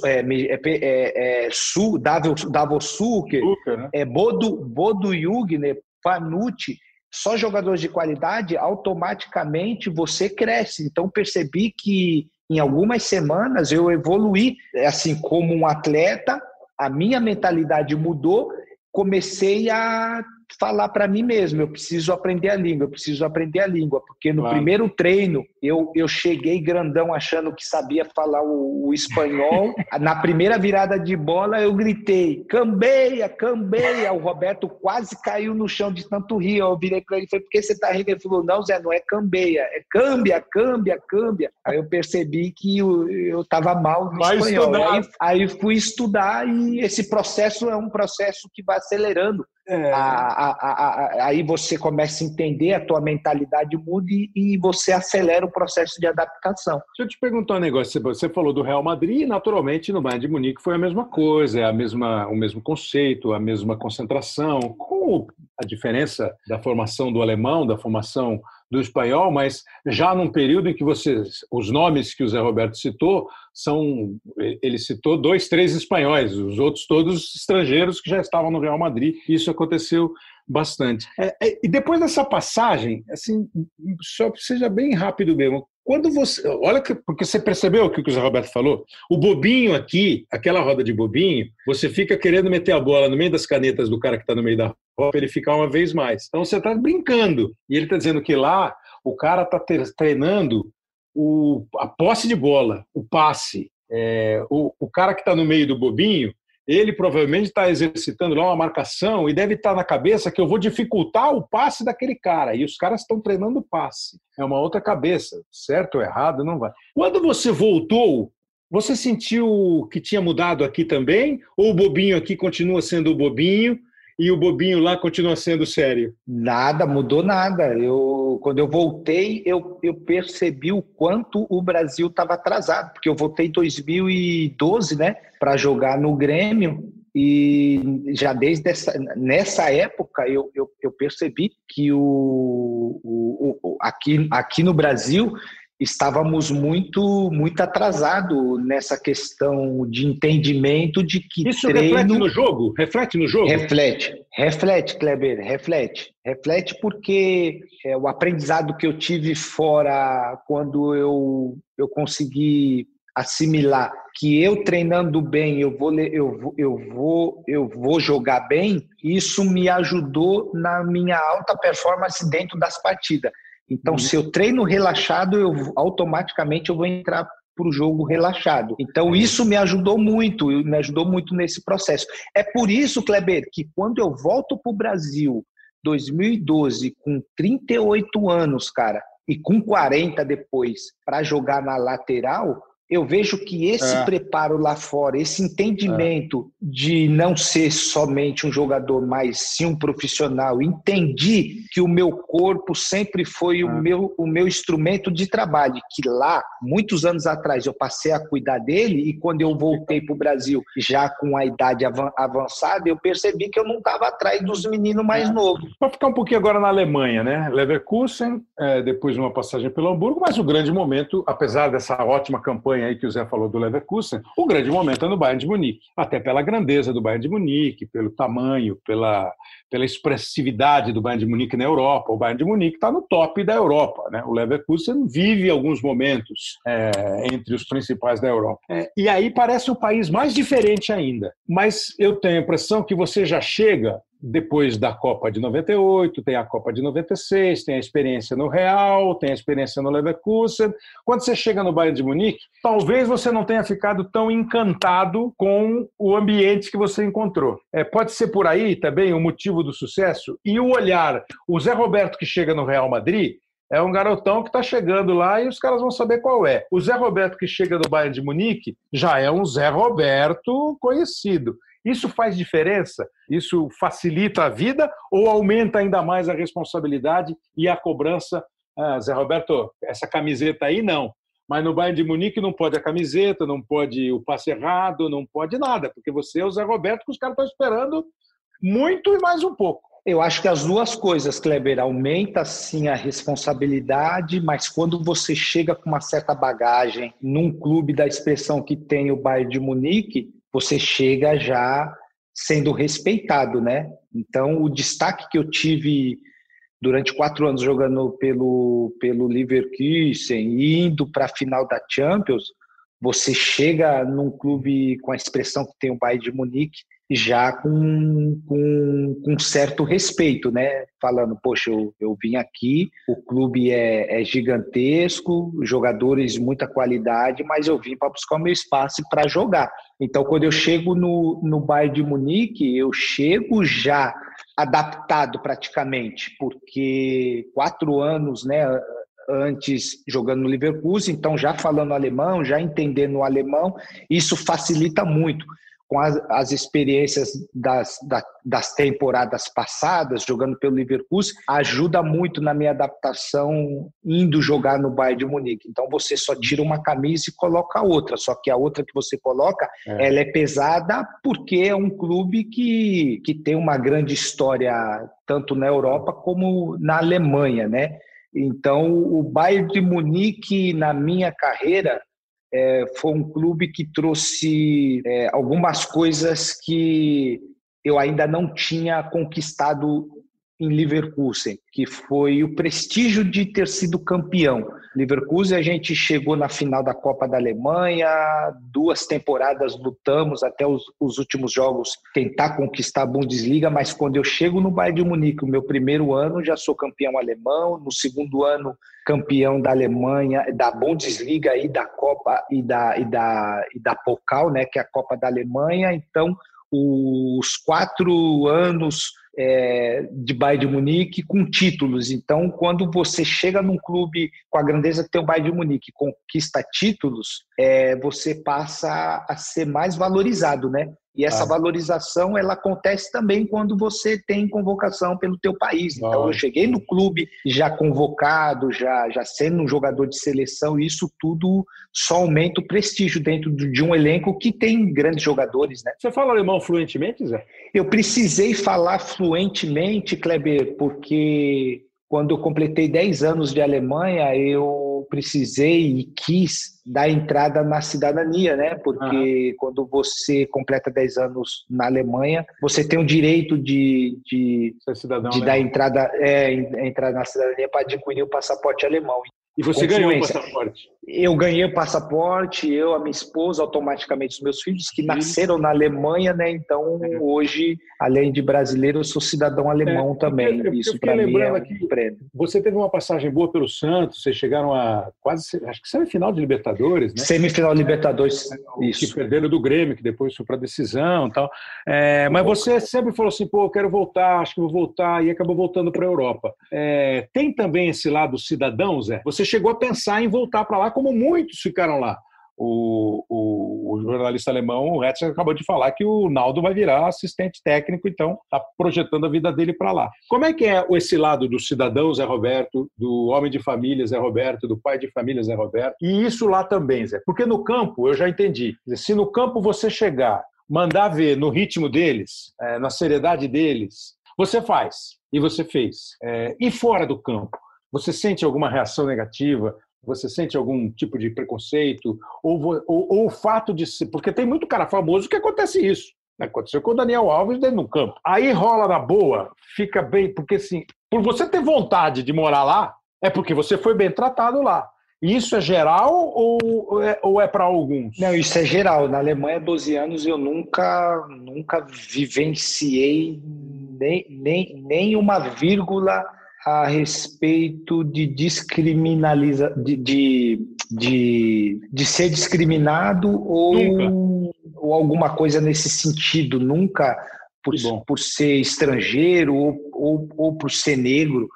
Speaker 4: é, é, é, Su, Davosuker, né? é, Bodo, Bodo Jugner, Panucci, só jogadores de qualidade, automaticamente você cresce. Então percebi que em algumas semanas eu evoluí, assim como um atleta, a minha mentalidade mudou, comecei a falar para mim mesmo, eu preciso aprender a língua, eu preciso aprender a língua, porque no claro. primeiro treino eu, eu cheguei grandão achando que sabia falar o, o espanhol. Na primeira virada de bola eu gritei, cambeia, cambeia. O Roberto quase caiu no chão de tanto rir. Eu virei para ele e falei, por que você tá rindo? Ele falou, não, Zé, não é cambeia, é câmbia, câmbia, câmbia. Aí eu percebi que eu, eu tava mal no vai espanhol. Aí, aí fui estudar e esse processo é um processo que vai acelerando. É. A, a, a, aí você começa a entender, a tua mentalidade muda e, e, você acelera o processo de adaptação.
Speaker 1: Deixa eu te perguntar um negócio. Você falou do Real Madrid e, naturalmente, no Bayern de Munique foi a mesma coisa, é a mesma, o mesmo conceito, a mesma concentração. Qual a diferença da formação do alemão, da formação do espanhol, mas já num período em que vocês, os nomes que o Zé Roberto citou, são, ele citou dois, três espanhóis, os outros todos estrangeiros que já estavam no Real Madrid. Isso aconteceu bastante. É, é, e depois dessa passagem, assim, só seja bem rápido mesmo. Quando você. Olha, que, porque você percebeu o que o Zé Roberto falou? O bobinho aqui, aquela roda de bobinho, você fica querendo meter a bola no meio das canetas do cara que está no meio da para ele ficar uma vez mais. Então você está brincando. E ele está dizendo que lá o cara está treinando o, a posse de bola, o passe. É, o, o cara que está no meio do bobinho, ele provavelmente está exercitando lá uma marcação e deve estar tá na cabeça que eu vou dificultar o passe daquele cara. E os caras estão treinando o passe. É uma outra cabeça. Certo ou errado, não vai. Quando você voltou, você sentiu que tinha mudado aqui também? Ou o bobinho aqui continua sendo o bobinho e o bobinho lá continua sendo sério?
Speaker 4: Nada, mudou nada. Eu, quando eu voltei, eu, eu percebi o quanto o Brasil estava atrasado, porque eu voltei em 2012, né, para jogar no Grêmio. E já desde essa, nessa época eu, eu, eu percebi que o, o, o, aqui, aqui no Brasil estávamos muito muito atrasado nessa questão de entendimento de que
Speaker 1: isso
Speaker 4: treino...
Speaker 1: reflete no jogo? Reflete no jogo?
Speaker 4: Reflete. Reflete Kleber reflete. Reflete porque é, o aprendizado que eu tive fora quando eu eu consegui assimilar que eu treinando bem eu vou eu vou eu vou eu vou jogar bem isso me ajudou na minha alta performance dentro das partidas então, uhum. se eu treino relaxado, eu automaticamente eu vou entrar para o jogo relaxado. Então, isso me ajudou muito, me ajudou muito nesse processo. É por isso, Kleber, que quando eu volto para o Brasil, 2012, com 38 anos, cara, e com 40 depois, para jogar na lateral, eu vejo que esse é. preparo lá fora, esse entendimento é. de não ser somente um jogador, mas sim um profissional, entendi que o meu corpo sempre foi é. o, meu, o meu instrumento de trabalho, que lá, muitos anos atrás, eu passei a cuidar dele e quando eu voltei para o Brasil, já com a idade avançada, eu percebi que eu não estava atrás dos meninos mais é. novos.
Speaker 1: Para ficar um pouquinho agora na Alemanha, né? Leverkusen, é, depois de uma passagem pelo Hamburgo, mas o grande momento, apesar dessa ótima campanha aí que o Zé falou do Leverkusen, o grande momento é no Bayern de Munique, até pela grandeza do Bayern de Munique, pelo tamanho, pela, pela expressividade do Bayern de Munique na Europa. O Bayern de Munique está no top da Europa, né? O Leverkusen vive alguns momentos é, entre os principais da Europa. É, e aí parece um país mais diferente ainda. Mas eu tenho a impressão que você já chega depois da Copa de 98, tem a Copa de 96, tem a experiência no Real, tem a experiência no Leverkusen. Quando você chega no Bayern de Munique, talvez você não tenha ficado tão encantado com o ambiente que você encontrou. É, pode ser por aí também o motivo do sucesso e o olhar. O Zé Roberto que chega no Real Madrid é um garotão que está chegando lá e os caras vão saber qual é. O Zé Roberto que chega do Bayern de Munique já é um Zé Roberto conhecido. Isso faz diferença? Isso facilita a vida ou aumenta ainda mais a responsabilidade e a cobrança? Ah, Zé Roberto, essa camiseta aí não. Mas no Bayern de Munique não pode a camiseta, não pode o passe errado, não pode nada, porque você é o Zé Roberto que os caras estão esperando muito e mais um pouco.
Speaker 4: Eu acho que as duas coisas, Kleber, aumenta sim a responsabilidade, mas quando você chega com uma certa bagagem num clube da expressão que tem o Bayern de Munique, você chega já sendo respeitado, né? Então, o destaque que eu tive durante quatro anos jogando pelo, pelo Leverkusen indo para a final da Champions, você chega num clube com a expressão que tem o Bayern de Munique, já com, com, com certo respeito, né? Falando, poxa, eu, eu vim aqui, o clube é, é gigantesco, jogadores de muita qualidade, mas eu vim para buscar o meu espaço para jogar. Então, quando eu chego no, no Bayern de Munique, eu chego já adaptado praticamente, porque quatro anos, né? antes jogando no Leverkusen, então já falando alemão, já entendendo o alemão, isso facilita muito com as, as experiências das, da, das temporadas passadas, jogando pelo Leverkusen, ajuda muito na minha adaptação indo jogar no Bayern de Munique. Então você só tira uma camisa e coloca outra, só que a outra que você coloca, é. ela é pesada porque é um clube que, que tem uma grande história tanto na Europa como na Alemanha, né? Então, o Bayern de Munique, na minha carreira, é, foi um clube que trouxe é, algumas coisas que eu ainda não tinha conquistado em Leverkusen, que foi o prestígio de ter sido campeão. Leverkusen, a gente chegou na final da Copa da Alemanha, duas temporadas lutamos até os, os últimos jogos tentar conquistar a Bundesliga, mas quando eu chego no Bayern de Munique, o meu primeiro ano, já sou campeão alemão, no segundo ano campeão da Alemanha, da Bundesliga e da Copa e da e da e da Pokal, né, que é a Copa da Alemanha. Então, os quatro anos é, de Bayern de Munique com títulos. Então, quando você chega num clube com a grandeza que tem o Bayern de Munique, conquista títulos, é, você passa a ser mais valorizado, né? E essa ah. valorização ela acontece também quando você tem convocação pelo teu país. Então ah. eu cheguei no clube já convocado, já já sendo um jogador de seleção, e isso tudo só aumenta o prestígio dentro de um elenco que tem grandes jogadores, né?
Speaker 1: Você fala alemão fluentemente, Zé?
Speaker 4: Eu precisei falar fluentemente, Kleber, porque quando eu completei 10 anos de Alemanha, eu precisei e quis dar entrada na cidadania, né? Porque uhum. quando você completa 10 anos na Alemanha, você tem o direito de, de, de dar entrada, é, entrar na cidadania para adquirir o passaporte alemão.
Speaker 1: E você ganhou o passaporte?
Speaker 4: Eu ganhei o passaporte, eu, a minha esposa, automaticamente os meus filhos, que nasceram na Alemanha, né? Então, é. hoje, além de brasileiro, eu sou cidadão alemão é, também. Porque, Isso para mim é um aqui, prêmio.
Speaker 1: Você teve uma passagem boa pelo Santos, vocês chegaram a quase, acho que semifinal de Libertadores, né?
Speaker 4: Semifinal de Libertadores,
Speaker 1: é, isso. Que perderam do Grêmio, que depois foi para decisão e tal. É, mas você sempre falou assim, pô, eu quero voltar, acho que vou voltar, e acabou voltando para a Europa. É, tem também esse lado cidadão, Zé? Você chegou a pensar em voltar para lá, como muitos ficaram lá. O, o, o, jornalista alemão, o Hetzer, acabou de falar que o Naldo vai virar assistente técnico, então está projetando a vida dele para lá. Como é que é esse lado do cidadão Zé Roberto, do homem de família Zé Roberto, do pai de família Zé Roberto? E isso lá também, Zé. Porque no campo, eu já entendi, se no campo você chegar, mandar ver no ritmo deles, é, na seriedade deles, você faz. E você fez. É, e fora do campo? Você sente alguma reação negativa? Você sente algum tipo de preconceito? Ou, ou, ou o fato de ser. Porque tem muito cara famoso que acontece isso. Aconteceu com o Daniel Alves dentro do campo. Aí rola na boa, fica bem. Porque, assim, por você ter vontade de morar lá, é porque você foi bem tratado lá. Isso é geral ou é, ou é para alguns?
Speaker 4: Não, isso é geral. Na Alemanha, 12 anos, eu nunca, nunca vivenciei nem, nem, nem uma vírgula a respeito de descriminaliza de, de, de, de ser discriminado ou, ou alguma coisa nesse sentido, nunca por, por ser estrangeiro ou, ou, ou por ser negro.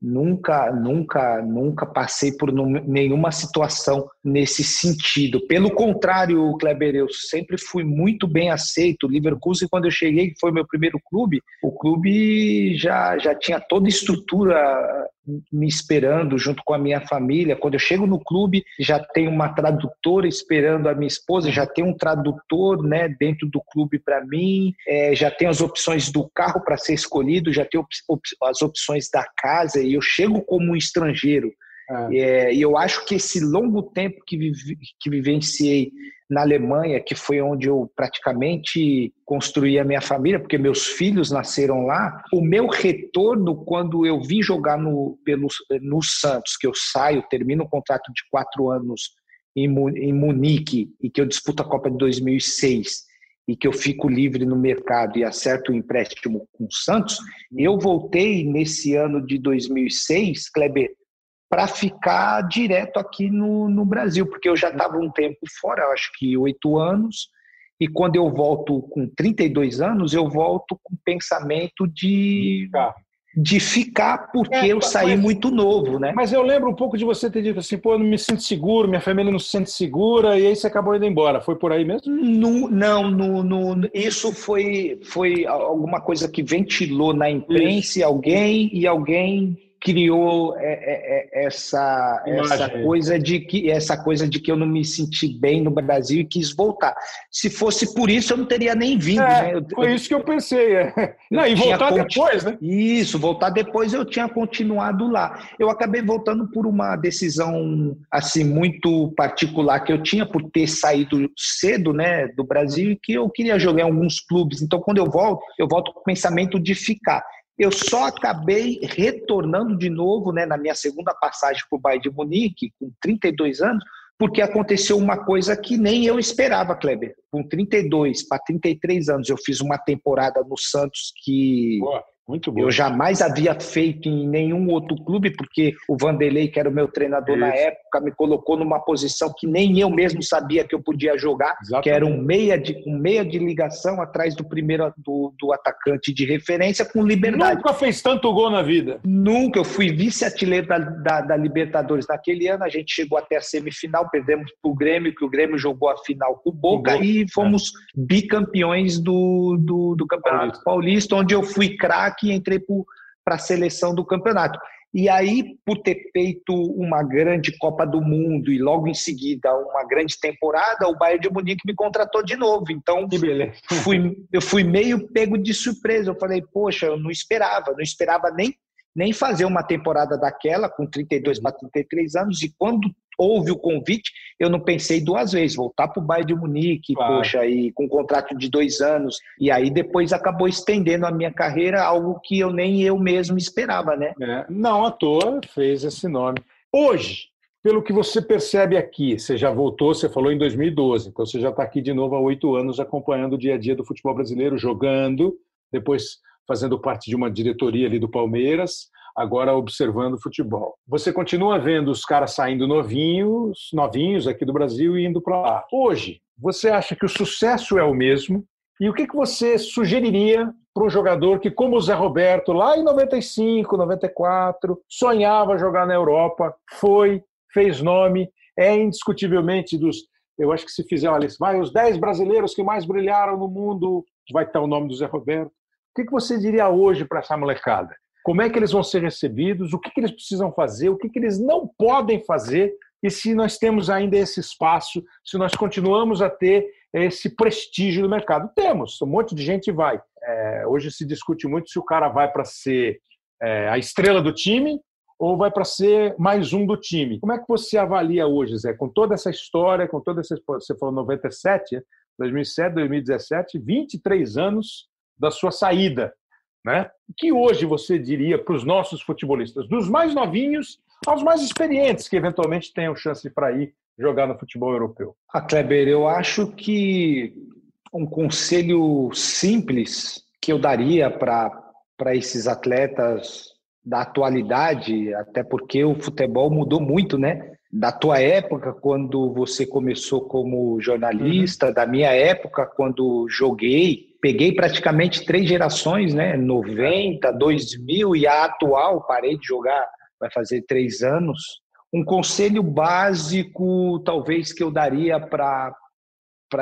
Speaker 4: Nunca, nunca, nunca passei por nenhuma situação nesse sentido. Pelo contrário, Kleber, eu sempre fui muito bem aceito. Leverkusen, quando eu cheguei, foi meu primeiro clube, o clube já, já tinha toda a estrutura me esperando junto com a minha família. Quando eu chego no clube, já tem uma tradutora esperando a minha esposa, já tem um tradutor né, dentro do clube para mim, é, já tem as opções do carro para ser escolhido, já tem op as opções da casa, e eu chego como um estrangeiro. É. É, e eu acho que esse longo tempo que, vivi, que vivenciei na Alemanha, que foi onde eu praticamente construí a minha família, porque meus filhos nasceram lá. O meu retorno, quando eu vim jogar no, pelo, no Santos, que eu saio, termino um contrato de quatro anos em, em Munique e que eu disputo a Copa de 2006 e que eu fico livre no mercado e acerto o empréstimo com o Santos, eu voltei nesse ano de 2006, Kleber, para ficar direto aqui no, no Brasil, porque eu já estava um tempo fora, acho que oito anos, e quando eu volto com 32 anos, eu volto com pensamento de de ficar porque é, eu saí mas, muito novo, né?
Speaker 1: Mas eu lembro um pouco de você ter dito assim, pô, eu não me sinto seguro, minha família não se sente segura, e aí você acabou indo embora. Foi por aí mesmo?
Speaker 4: No, não, no, no, isso foi, foi alguma coisa que ventilou na imprensa, isso. alguém e alguém criou é, é, é, essa, essa coisa de que essa coisa de que eu não me senti bem no Brasil e quis voltar. Se fosse por isso, eu não teria nem vindo. É,
Speaker 1: né? eu, foi isso que eu pensei. É. Não, e voltar depois, né?
Speaker 4: Isso, voltar depois eu tinha continuado lá. Eu acabei voltando por uma decisão assim muito particular que eu tinha por ter saído cedo, né, do Brasil e que eu queria jogar em alguns clubes. Então, quando eu volto, eu volto com o pensamento de ficar. Eu só acabei retornando de novo, né, na minha segunda passagem para o Bayern de Munique, com 32 anos, porque aconteceu uma coisa que nem eu esperava, Kleber. Com 32 para 33 anos, eu fiz uma temporada no Santos que Boa. Muito bom. Eu jamais havia feito em nenhum outro clube, porque o Vanderlei, que era o meu treinador Isso. na época, me colocou numa posição que nem eu mesmo sabia que eu podia jogar, Exatamente. que era um meia, de, um meia de ligação atrás do primeiro do, do atacante de referência com liberdade.
Speaker 1: Nunca fez tanto gol na vida.
Speaker 4: Nunca. Eu fui vice-artilheiro da, da, da, Libertadores naquele ano. A gente chegou até a semifinal, perdemos para o Grêmio, que o Grêmio jogou a final com o Boca, e fomos é. bicampeões do, do, do Campeonato Paulista. Paulista, onde eu fui craque destaque e entrei para a seleção do campeonato. E aí, por ter feito uma grande Copa do Mundo e logo em seguida uma grande temporada, o Bayern de Munique me contratou de novo. Então, fui, eu fui meio pego de surpresa. Eu falei, poxa, eu não esperava, não esperava nem, nem fazer uma temporada daquela com 32 para 33 anos. E quando houve o convite, eu não pensei duas vezes, voltar para o Bayern de Munique, claro. poxa, e com um contrato de dois anos, e aí depois acabou estendendo a minha carreira, algo que eu nem eu mesmo esperava, né?
Speaker 1: É, não à toa fez esse nome. Hoje, pelo que você percebe aqui, você já voltou, você falou em 2012, então você já está aqui de novo há oito anos acompanhando o dia a dia do futebol brasileiro, jogando, depois fazendo parte de uma diretoria ali do Palmeiras, agora observando futebol. Você continua vendo os caras saindo novinhos, novinhos aqui do Brasil e indo para lá. Hoje, você acha que o sucesso é o mesmo? E o que, que você sugeriria para um jogador que, como o Zé Roberto, lá em 95, 94, sonhava jogar na Europa, foi, fez nome, é indiscutivelmente dos. Eu acho que se fizer uma lista, vai, os 10 brasileiros que mais brilharam no mundo, vai estar o nome do Zé Roberto. O que, que você diria hoje para essa molecada? como é que eles vão ser recebidos, o que, que eles precisam fazer, o que, que eles não podem fazer, e se nós temos ainda esse espaço, se nós continuamos a ter esse prestígio no mercado. Temos, um monte de gente vai. É, hoje se discute muito se o cara vai para ser é, a estrela do time ou vai para ser mais um do time. Como é que você avalia hoje, Zé, com toda essa história, com toda essa. Você falou 97, 2007, 2017, 23 anos da sua saída né? O que hoje você diria para os nossos futebolistas, dos mais novinhos aos mais experientes, que eventualmente tenham chance para ir jogar no futebol europeu?
Speaker 4: Ah, Kleber, eu acho que um conselho simples que eu daria para esses atletas da atualidade, até porque o futebol mudou muito, né? Da tua época, quando você começou como jornalista, uhum. da minha época, quando joguei, peguei praticamente três gerações, né? 90, 2000 e a atual, parei de jogar, vai fazer três anos. Um conselho básico, talvez, que eu daria para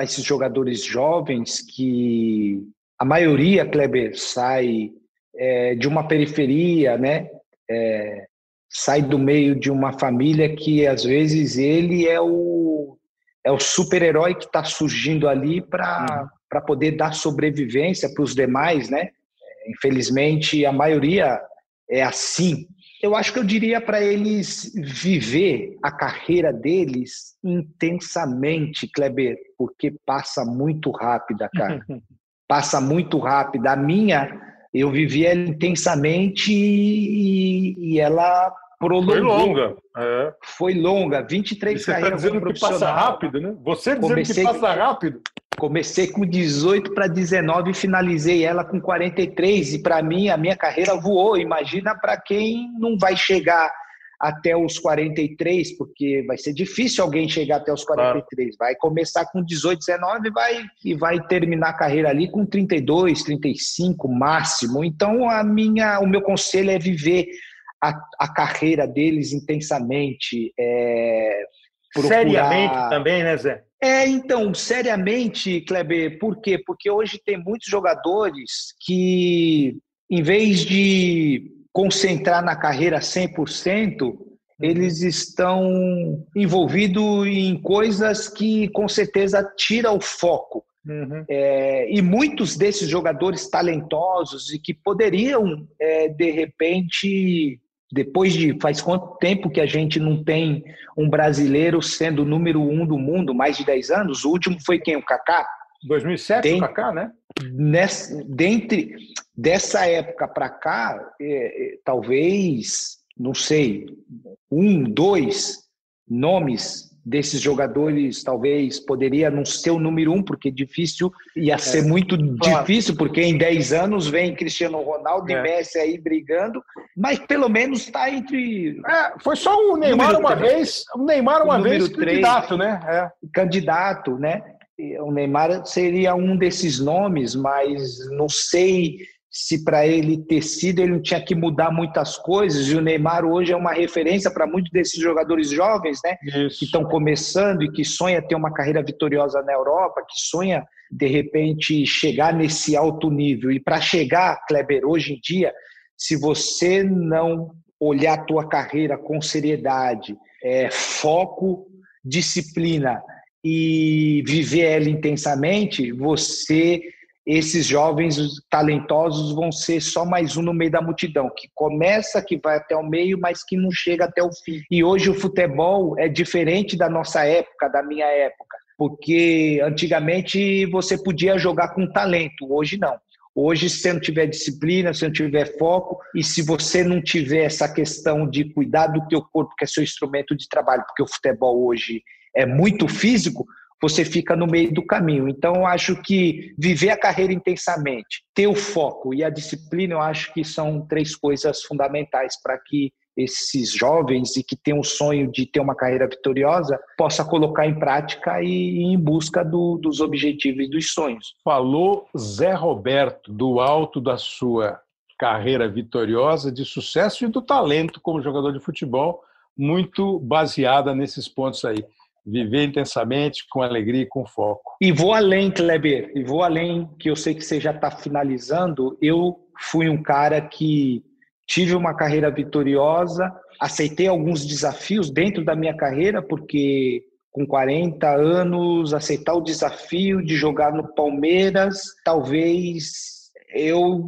Speaker 4: esses jogadores jovens, que a maioria, Kleber, sai é, de uma periferia, né? É, sai do meio de uma família que, às vezes, ele é o, é o super-herói que está surgindo ali para uhum para poder dar sobrevivência para os demais, né? Infelizmente, a maioria é assim. Eu acho que eu diria para eles viver a carreira deles intensamente, Kleber, porque passa muito rápida, cara. passa muito rápida. A minha, eu vivi ela intensamente e, e ela prolongou. Foi
Speaker 1: longa.
Speaker 4: É. Foi longa, 23
Speaker 1: e você Você está dizendo que passa rápido, né? Você dizendo Comecei... que passa rápido.
Speaker 4: Comecei com 18 para 19 e finalizei ela com 43. E para mim, a minha carreira voou. Imagina para quem não vai chegar até os 43, porque vai ser difícil alguém chegar até os 43. Vai começar com 18, 19 vai, e vai terminar a carreira ali com 32, 35 máximo. Então, a minha, o meu conselho é viver a, a carreira deles intensamente. É,
Speaker 1: procurar... Seriamente também, né, Zé?
Speaker 4: É, então, seriamente, Kleber, por quê? Porque hoje tem muitos jogadores que, em vez de concentrar na carreira 100%, uhum. eles estão envolvidos em coisas que, com certeza, tiram o foco. Uhum. É, e muitos desses jogadores talentosos e que poderiam, é, de repente, depois de faz quanto tempo que a gente não tem um brasileiro sendo o número um do mundo, mais de 10 anos? O último foi quem? O Kaká?
Speaker 1: 2007, tem, o Kaká, né?
Speaker 4: nessa, dentre dessa época para cá, é, é, talvez, não sei, um, dois nomes desses jogadores talvez poderia não ser o número um, porque difícil, ia ser é, muito claro. difícil, porque em 10 anos vem Cristiano Ronaldo é. e Messi aí brigando, mas pelo menos está entre.
Speaker 1: É, foi só o Neymar uma 3. vez, o Neymar uma o vez 3, candidato, né? É.
Speaker 4: Candidato, né? O Neymar seria um desses nomes, mas não sei se para ele ter sido, ele não tinha que mudar muitas coisas, e o Neymar hoje é uma referência para muitos desses jogadores jovens, né? Isso. Que estão começando e que sonha ter uma carreira vitoriosa na Europa, que sonha, de repente, chegar nesse alto nível. E para chegar, Kleber, hoje em dia, se você não olhar a tua carreira com seriedade, é, foco, disciplina e viver ela intensamente, você esses jovens talentosos vão ser só mais um no meio da multidão, que começa, que vai até o meio, mas que não chega até o fim. E hoje o futebol é diferente da nossa época, da minha época, porque antigamente você podia jogar com talento, hoje não. Hoje, se você não tiver disciplina, se não tiver foco e se você não tiver essa questão de cuidar do teu corpo, que é seu instrumento de trabalho, porque o futebol hoje é muito físico, você fica no meio do caminho. Então, eu acho que viver a carreira intensamente, ter o foco e a disciplina, eu acho que são três coisas fundamentais para que esses jovens e que têm o sonho de ter uma carreira vitoriosa possa colocar em prática e ir em busca do, dos objetivos e dos sonhos.
Speaker 1: Falou Zé Roberto do alto da sua carreira vitoriosa, de sucesso e do talento como jogador de futebol, muito baseada nesses pontos aí viver intensamente, com alegria e com foco.
Speaker 4: E vou além, Kleber, e vou além, que eu sei que você já está finalizando. Eu fui um cara que tive uma carreira vitoriosa, aceitei alguns desafios dentro da minha carreira, porque com 40 anos, aceitar o desafio de jogar no Palmeiras, talvez eu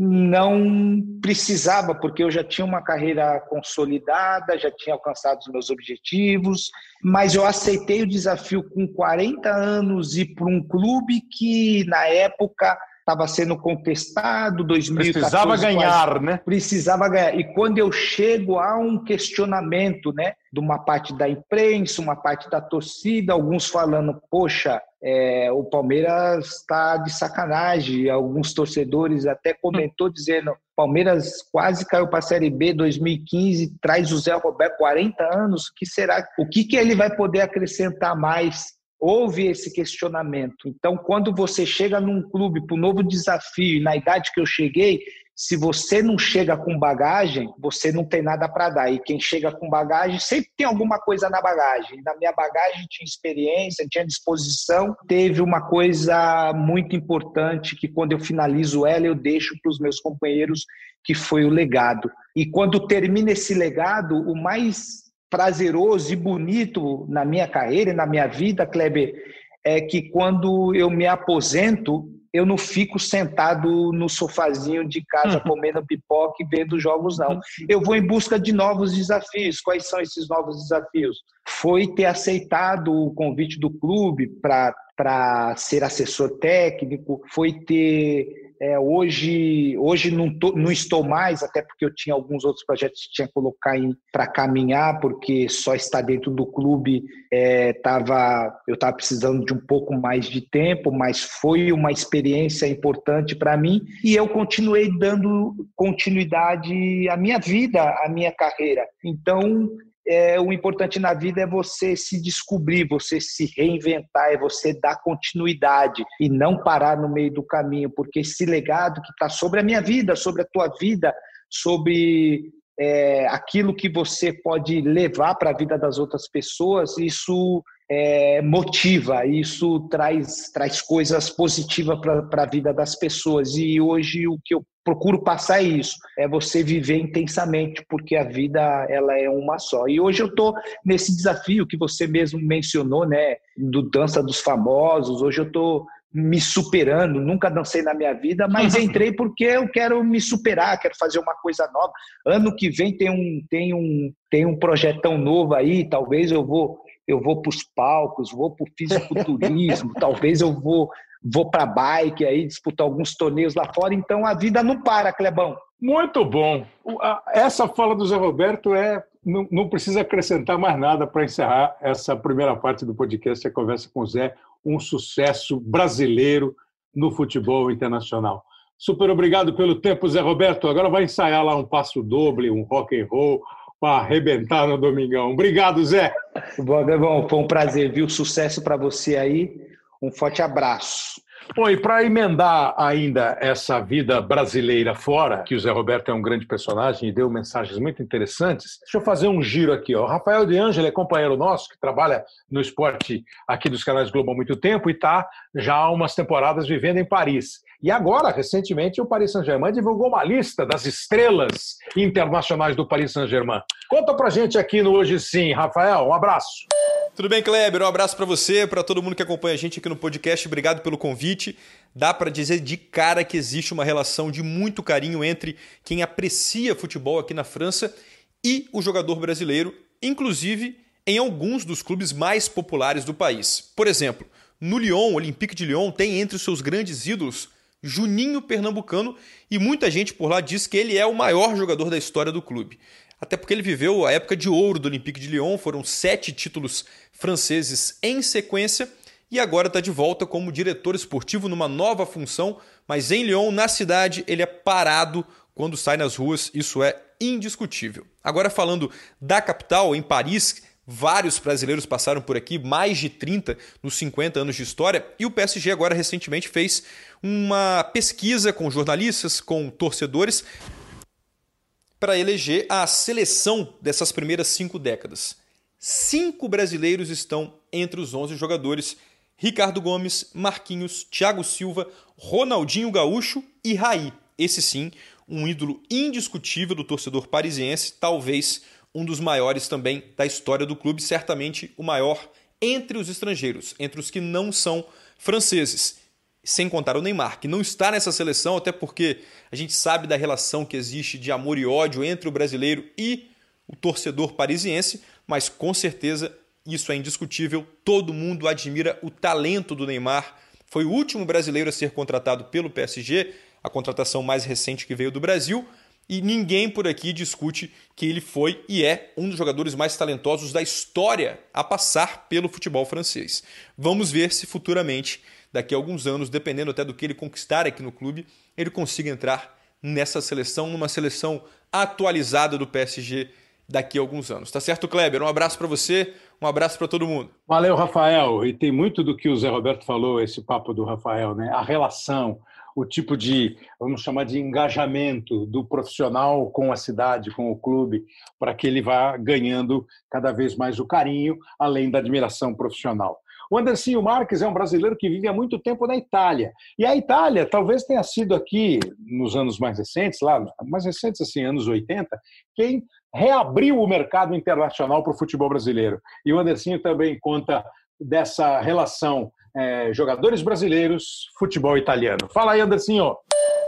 Speaker 4: não precisava, porque eu já tinha uma carreira consolidada, já tinha alcançado os meus objetivos, mas eu aceitei o desafio com 40 anos e para um clube que na época estava sendo contestado, 2014.
Speaker 1: Precisava ganhar, quase, né?
Speaker 4: Precisava ganhar. E quando eu chego a um questionamento, né, de uma parte da imprensa, uma parte da torcida, alguns falando, poxa, é, o Palmeiras está de sacanagem. Alguns torcedores até comentou dizendo, Palmeiras quase caiu para a Série B 2015, traz o Zé Roberto 40 anos, o que será? O que, que ele vai poder acrescentar mais houve esse questionamento. Então, quando você chega num clube para um novo desafio, na idade que eu cheguei, se você não chega com bagagem, você não tem nada para dar. E quem chega com bagagem sempre tem alguma coisa na bagagem. Na minha bagagem tinha experiência, tinha disposição. Teve uma coisa muito importante que quando eu finalizo ela, eu deixo para os meus companheiros, que foi o legado. E quando termina esse legado, o mais prazeroso e bonito na minha carreira e na minha vida, Kleber, é que quando eu me aposento, eu não fico sentado no sofazinho de casa comendo pipoca e vendo jogos, não. Eu vou em busca de novos desafios. Quais são esses novos desafios? Foi ter aceitado o convite do clube para ser assessor técnico, foi ter é, hoje, hoje não, tô, não, estou mais, até porque eu tinha alguns outros projetos que tinha que colocar para caminhar, porque só estar dentro do clube é, tava, eu estava precisando de um pouco mais de tempo, mas foi uma experiência importante para mim e eu continuei dando continuidade à minha vida, à minha carreira. Então, é, o importante na vida é você se descobrir, você se reinventar, é você dar continuidade e não parar no meio do caminho, porque esse legado que está sobre a minha vida, sobre a tua vida, sobre é, aquilo que você pode levar para a vida das outras pessoas, isso é, motiva, isso traz, traz coisas positivas para a vida das pessoas. E hoje o que eu procuro passar é isso, é você viver intensamente, porque a vida ela é uma só. E hoje eu estou nesse desafio que você mesmo mencionou, né, do dança dos famosos. Hoje eu estou me superando, nunca dancei na minha vida, mas entrei porque eu quero me superar, quero fazer uma coisa nova. Ano que vem tem um tem um tem um projetão novo aí, talvez eu vou eu vou para os palcos, vou para o fisiculturismo, talvez eu vou vou para bike aí disputar alguns torneios lá fora, então a vida não para, Clebão.
Speaker 1: Muito bom. Essa fala do Zé Roberto é não, não precisa acrescentar mais nada para encerrar essa primeira parte do podcast, a conversa com o Zé, um sucesso brasileiro no futebol internacional. Super obrigado pelo tempo, Zé Roberto. Agora vai ensaiar lá um passo doble, um rock and roll para arrebentar no domingão. Obrigado, Zé.
Speaker 4: Bom, foi um prazer, viu? Sucesso para você aí. Um forte abraço.
Speaker 1: Bom, e para emendar ainda essa vida brasileira fora, que o Zé Roberto é um grande personagem e deu mensagens muito interessantes, deixa eu fazer um giro aqui. Ó. O Rafael de Ângelo é companheiro nosso, que trabalha no esporte aqui dos canais Globo há muito tempo e está já há umas temporadas vivendo em Paris. E agora, recentemente, o Paris Saint-Germain divulgou uma lista das estrelas internacionais do Paris Saint-Germain. Conta pra gente aqui no Hoje Sim, Rafael. Um abraço.
Speaker 5: Tudo bem, Kleber? Um abraço para você, para todo mundo que acompanha a gente aqui no podcast. Obrigado pelo convite. Dá para dizer de cara que existe uma relação de muito carinho entre quem aprecia futebol aqui na França e o jogador brasileiro, inclusive em alguns dos clubes mais populares do país. Por exemplo, no Lyon, o Olympique de Lyon tem entre os seus grandes ídolos Juninho Pernambucano e muita gente por lá diz que ele é o maior jogador da história do clube até porque ele viveu a época de ouro do Olympique de Lyon, foram sete títulos franceses em sequência e agora está de volta como diretor esportivo numa nova função, mas em Lyon, na cidade, ele é parado quando sai nas ruas, isso é indiscutível. Agora falando da capital, em Paris, vários brasileiros passaram por aqui, mais de 30 nos 50 anos de história, e o PSG agora recentemente fez uma pesquisa com jornalistas, com torcedores, para eleger a seleção dessas primeiras cinco décadas. Cinco brasileiros estão entre os 11 jogadores: Ricardo Gomes, Marquinhos, Thiago Silva, Ronaldinho Gaúcho e Raí. Esse sim, um ídolo indiscutível do torcedor parisiense, talvez um dos maiores também da história do clube, certamente o maior entre os estrangeiros, entre os que não são franceses sem contar o Neymar, que não está nessa seleção, até porque a gente sabe da relação que existe de amor e ódio entre o brasileiro e o torcedor parisiense, mas com certeza isso é indiscutível. Todo mundo admira o talento do Neymar. Foi o último brasileiro a ser contratado pelo PSG, a contratação mais recente que veio do Brasil, e ninguém por aqui discute que ele foi e é um dos jogadores mais talentosos da história a passar pelo futebol francês. Vamos ver se futuramente daqui a alguns anos, dependendo até do que ele conquistar aqui no clube, ele consiga entrar nessa seleção, numa seleção atualizada do PSG daqui a alguns anos. Tá certo, Kleber? Um abraço para você, um abraço para todo mundo.
Speaker 1: Valeu, Rafael. E tem muito do que o Zé Roberto falou, esse papo do Rafael, né? A relação, o tipo de, vamos chamar de engajamento do profissional com a cidade, com o clube, para que ele vá ganhando cada vez mais o carinho, além da admiração profissional. O Andercinho Marques é um brasileiro que vive há muito tempo na Itália. E a Itália talvez tenha sido aqui, nos anos mais recentes, lá, mais recentes, assim, anos 80, quem reabriu o mercado internacional para o futebol brasileiro. E o Andercinho também conta dessa relação é, jogadores brasileiros, futebol italiano. Fala aí, Andercinho.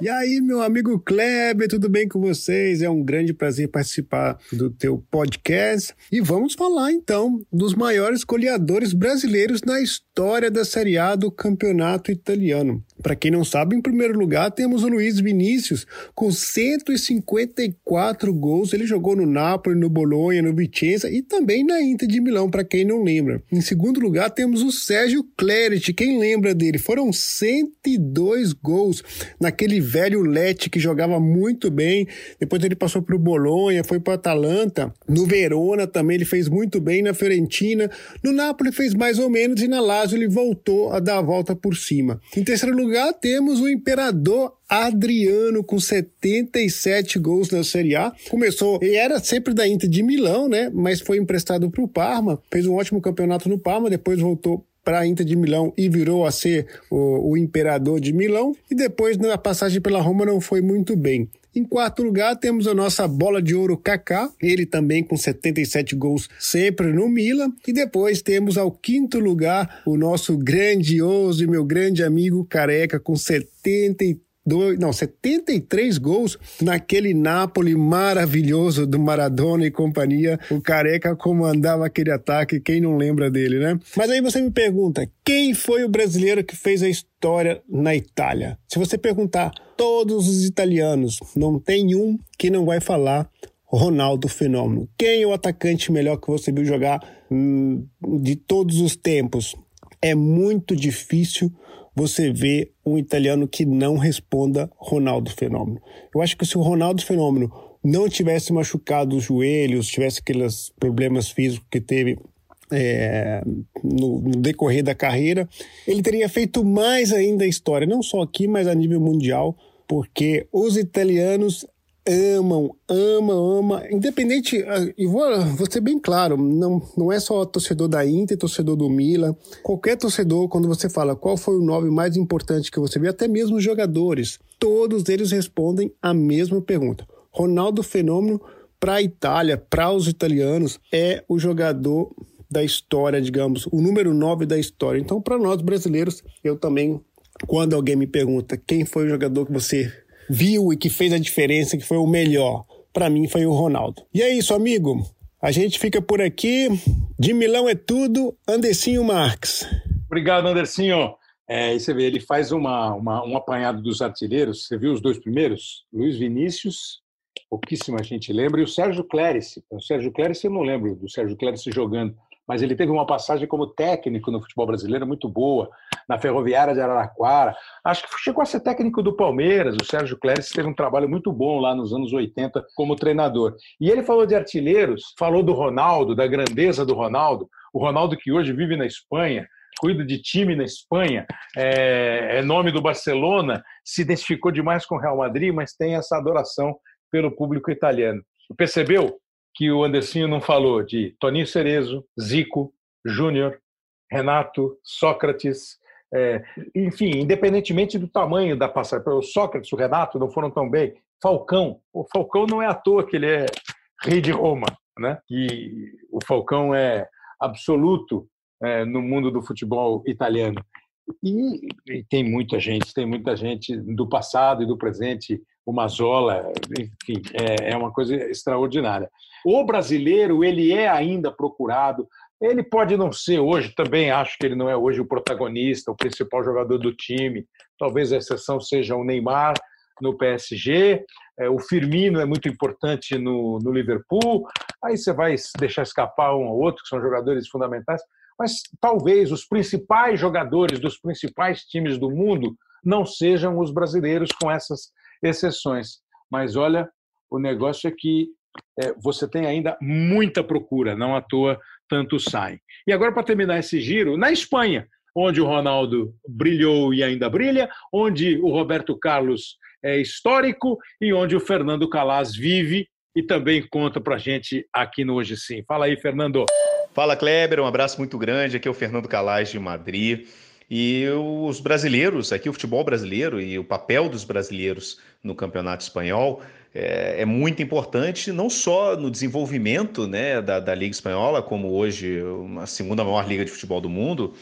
Speaker 6: E aí, meu amigo Kleber, tudo bem com vocês? É um grande prazer participar do teu podcast. E vamos falar então dos maiores goleadores brasileiros na história da Série A do Campeonato Italiano. Para quem não sabe, em primeiro lugar temos o Luiz Vinícius, com 154 gols. Ele jogou no Napoli, no Bolonha, no Vicenza e também na Inter de Milão, para quem não lembra. Em segundo lugar temos o Sérgio Clerit, quem lembra dele? Foram 102 gols naquele velho Lete que jogava muito bem. Depois ele passou para o Bolonha, foi para Atalanta. No Verona também ele fez muito bem, na Fiorentina. No Napoli fez mais ou menos e na Lazio ele voltou a dar a volta por cima. Em terceiro lugar, lugar, temos o Imperador Adriano com 77 gols na Série A. Começou, ele era sempre da Inter de Milão, né? Mas foi emprestado para o Parma, fez um ótimo campeonato no Parma, depois voltou para a Inter de Milão e virou a ser o, o, imperador de Milão. E depois, na passagem pela Roma, não foi muito bem. Em quarto lugar, temos a nossa bola de ouro Kaká, ele também com 77 gols sempre no Milan. E depois temos ao quinto lugar o nosso grandioso e meu grande amigo Careca com 73 72, não, 73 gols naquele Napoli maravilhoso do Maradona e companhia. O Careca comandava aquele ataque, quem não lembra dele, né? Mas aí você me pergunta, quem foi o brasileiro que fez a história na Itália? Se você perguntar todos os italianos, não tem um que não vai falar Ronaldo Fenômeno. Quem é o atacante melhor que você viu jogar hum, de todos os tempos? É muito difícil você ver um italiano que não responda Ronaldo Fenômeno. Eu acho que se o Ronaldo Fenômeno não tivesse machucado os joelhos, tivesse aqueles problemas físicos que teve é, no, no, decorrer da carreira, ele teria feito mais ainda a história, não só aqui, mas a nível mundial, porque os italianos amam, amam, amam, independente, ah, e vou, vou ser bem claro, não, não é só torcedor da Inter, torcedor do Milan, qualquer torcedor, quando você fala qual foi o nome mais importante que você viu, até mesmo os jogadores, todos eles respondem a mesma pergunta. Ronaldo Fenômeno para a Itália, para os italianos, é o jogador da história, digamos, o número 9 da história. Então, para nós brasileiros, eu também, quando alguém me pergunta quem foi o jogador que você viu e que fez a diferença, que foi o melhor. Para mim foi o Ronaldo. E é isso, amigo. A gente fica por aqui. De Milão é tudo. Andercinho Marques.
Speaker 1: Obrigado, Andercinho. É, você vê, ele faz uma, uma, um apanhado dos artilheiros. Você viu os dois primeiros? Luiz Vinícius, pouquíssima gente lembra, e o Sérgio Clérice. O Sérgio Clérice eu não lembro do Sérgio Clérice jogando mas ele teve uma passagem como técnico no futebol brasileiro muito boa, na Ferroviária de Araraquara. Acho que chegou a ser técnico do Palmeiras. O Sérgio Cléris teve um trabalho muito bom lá nos anos 80 como treinador. E ele falou de artilheiros, falou do Ronaldo, da grandeza do Ronaldo. O Ronaldo que hoje vive na Espanha, cuida de time na Espanha, é, é nome do Barcelona, se identificou demais com o Real Madrid, mas tem essa adoração pelo público italiano. Percebeu? Que o Andercinho não falou de Toninho Cerezo, Zico, Júnior, Renato, Sócrates, é, enfim, independentemente do tamanho da passagem, o Sócrates, o Renato não foram tão bem. Falcão, o Falcão não é à toa que ele é rei de Roma, né? E o Falcão é absoluto é, no mundo do futebol italiano. E, e, tem muita gente, tem muita gente do passado e do presente, o Mazola, enfim, é, é uma coisa extraordinária. O brasileiro, ele é ainda procurado, ele pode não ser hoje, também acho que ele não é hoje o protagonista, o principal jogador do time, talvez a exceção seja o Neymar no PSG, é, o Firmino é muito importante no, no Liverpool, aí você vai deixar escapar um ou outro, que são jogadores fundamentais, mas talvez os principais jogadores dos principais times do mundo não sejam os brasileiros, com essas exceções. Mas olha, o negócio é que é, você tem ainda muita procura, não à toa tantos saem. E agora, para terminar esse giro, na Espanha, onde o Ronaldo brilhou e ainda brilha, onde o Roberto Carlos é histórico e onde o Fernando Calas vive e também conta para gente aqui no Hoje Sim. Fala aí, Fernando.
Speaker 7: Fala, Kleber, um abraço muito grande. Aqui é o Fernando Calais de Madrid. E os brasileiros, aqui o futebol brasileiro e o papel dos brasileiros no campeonato espanhol é, é muito importante, não só no desenvolvimento né, da, da, Liga Espanhola, como hoje a segunda maior liga de futebol do mundo,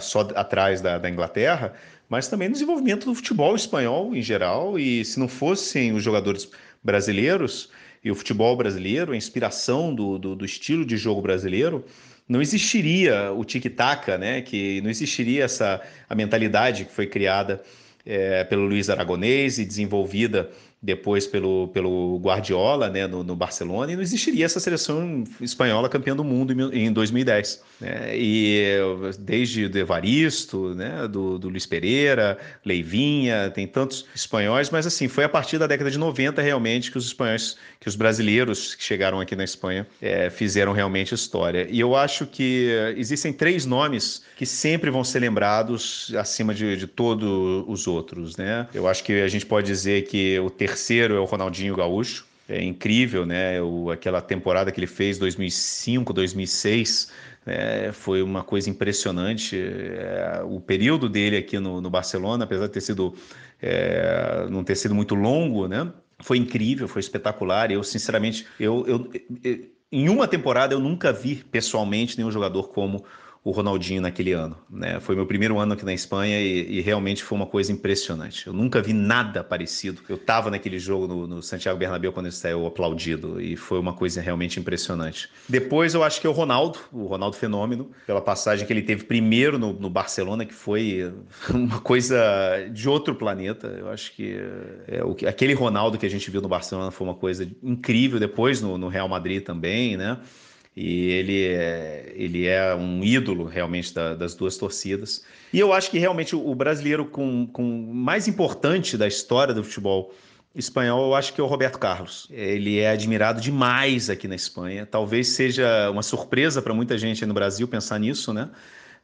Speaker 7: só atrás da, da Inglaterra, mas também no desenvolvimento do futebol espanhol em geral. E se não fossem os jogadores brasileiros, e o futebol brasileiro, a inspiração do, do, do estilo de jogo brasileiro, não existiria o tic-tac, né? Que não existiria essa a mentalidade que foi criada é, pelo Luiz Aragonês e desenvolvida depois pelo, pelo Guardiola né, no, no, Barcelona, e não existiria essa seleção espanhola campeã do mundo em, em 2010. Né? E desde o Evaristo, né, do, do Luiz Pereira, Leivinha, tem tantos espanhóis, mas assim, foi a partir da década de 90 realmente que os espanhóis, que os brasileiros que chegaram aqui na Espanha é, fizeram realmente história. E eu acho que existem três nomes que sempre vão ser lembrados acima de, de todos os outros. Né? Eu acho que a gente pode dizer que o terceiro é o Ronaldinho Gaúcho. É incrível, né? O, aquela temporada que ele fez, 2005, 2006, né? foi uma coisa impressionante. É, o período dele aqui no, no Barcelona, apesar de ter sido, é, não ter sido muito longo, né? Foi incrível, foi espetacular. Eu, sinceramente, eu, eu, eu, em uma temporada eu nunca vi pessoalmente nenhum jogador como o Ronaldinho naquele ano. Né? Foi meu primeiro ano aqui na Espanha e, e, realmente foi uma coisa impressionante. Eu nunca vi nada parecido. Eu estava naquele jogo no, no, Santiago Bernabéu quando ele saiu aplaudido e foi uma coisa realmente impressionante. Depois eu acho que é o Ronaldo, o Ronaldo Fenômeno, pela passagem que ele teve primeiro no, no Barcelona, que foi uma coisa de outro planeta. Eu acho que é, o, aquele Ronaldo que a gente viu no Barcelona foi uma coisa incrível. Depois no, no Real Madrid também, né? E ele é, ele é um ídolo realmente da, das duas torcidas. E eu acho que realmente o brasileiro com, com mais importante da história do futebol espanhol, eu acho que é o Roberto Carlos. Ele é admirado demais aqui na Espanha. Talvez seja uma surpresa para muita gente no Brasil pensar nisso, né?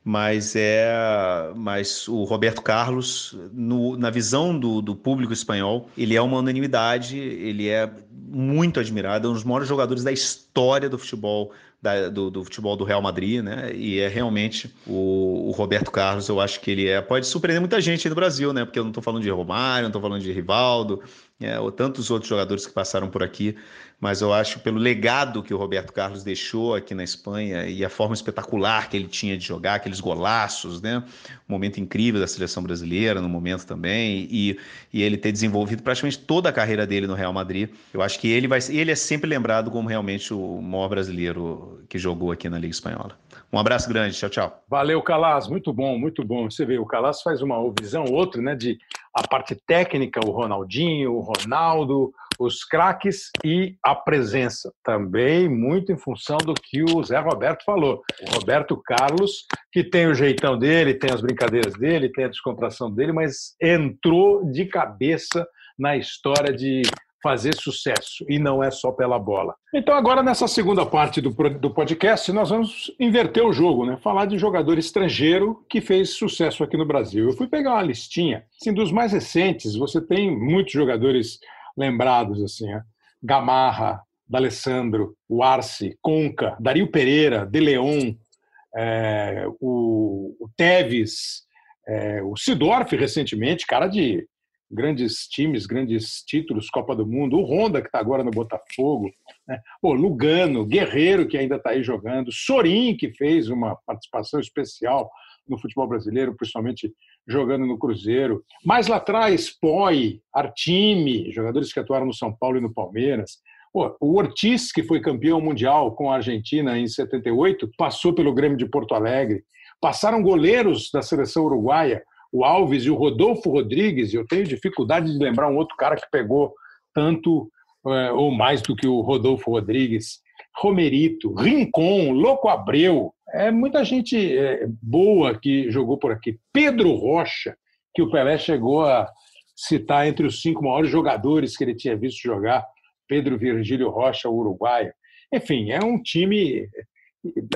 Speaker 7: Mas é, mas o Roberto Carlos, no, na visão do, do público espanhol, ele é uma unanimidade. Ele é muito admirado, é um dos maiores jogadores da história do futebol da, do, do, futebol do Real Madrid, né? E é realmente o, o, Roberto Carlos, eu acho que ele é, pode surpreender muita gente aí no Brasil, né? Porque eu não estou falando de Romário, não estou falando de Rivaldo, é, ou tantos outros jogadores que passaram por aqui, mas eu acho pelo legado que o Roberto Carlos deixou aqui na Espanha e a forma espetacular que ele tinha de jogar, aqueles golaços, né? Um momento incrível da seleção brasileira, no momento também, e, e ele ter desenvolvido praticamente toda a carreira dele no Real Madrid. Eu acho que ele vai ele é sempre lembrado como realmente o maior brasileiro que jogou aqui na Liga Espanhola. Um abraço grande, tchau, tchau.
Speaker 1: Valeu, Calas, muito bom, muito bom. Você vê, o Calas faz uma visão, outra, né, de a parte técnica, o Ronaldinho, o Ronaldo, os craques e a presença. Também muito em função do que o Zé Roberto falou. O Roberto Carlos, que tem o jeitão dele, tem as brincadeiras dele, tem a descontração dele, mas entrou de cabeça na história de fazer sucesso e não é só pela bola. Então, agora nessa segunda parte do, do podcast, nós vamos inverter o jogo, né? Falar de jogador estrangeiro que fez sucesso aqui no Brasil. Eu fui pegar uma listinha, assim, dos mais recentes, você tem muitos jogadores lembrados, assim, né? Gamarra, D'Alessandro, o Arce, Conca, Dario Pereira, De Leon, é, o, o Teves, é, o Sidorf recentemente, cara de grandes times, grandes títulos, Copa do Mundo, o Honda, que está agora no Botafogo, né? o Lugano, Guerreiro, que ainda está aí jogando, Sorin, que fez uma participação especial no futebol brasileiro, principalmente jogando no Cruzeiro. Mais lá atrás, Poi, Artime, jogadores que atuaram no São Paulo e no Palmeiras. O Ortiz, que foi campeão mundial com a Argentina em 78, passou pelo Grêmio de Porto Alegre. Passaram goleiros da seleção uruguaia, o Alves e o Rodolfo Rodrigues, eu tenho dificuldade de lembrar um outro cara que pegou tanto é, ou mais do que o Rodolfo Rodrigues. Romerito, Rincon, Louco Abreu, é muita gente é, boa que jogou por aqui. Pedro Rocha, que o Pelé chegou a citar entre os cinco maiores jogadores que ele tinha visto jogar. Pedro Virgílio Rocha, uruguaio. Enfim, é um time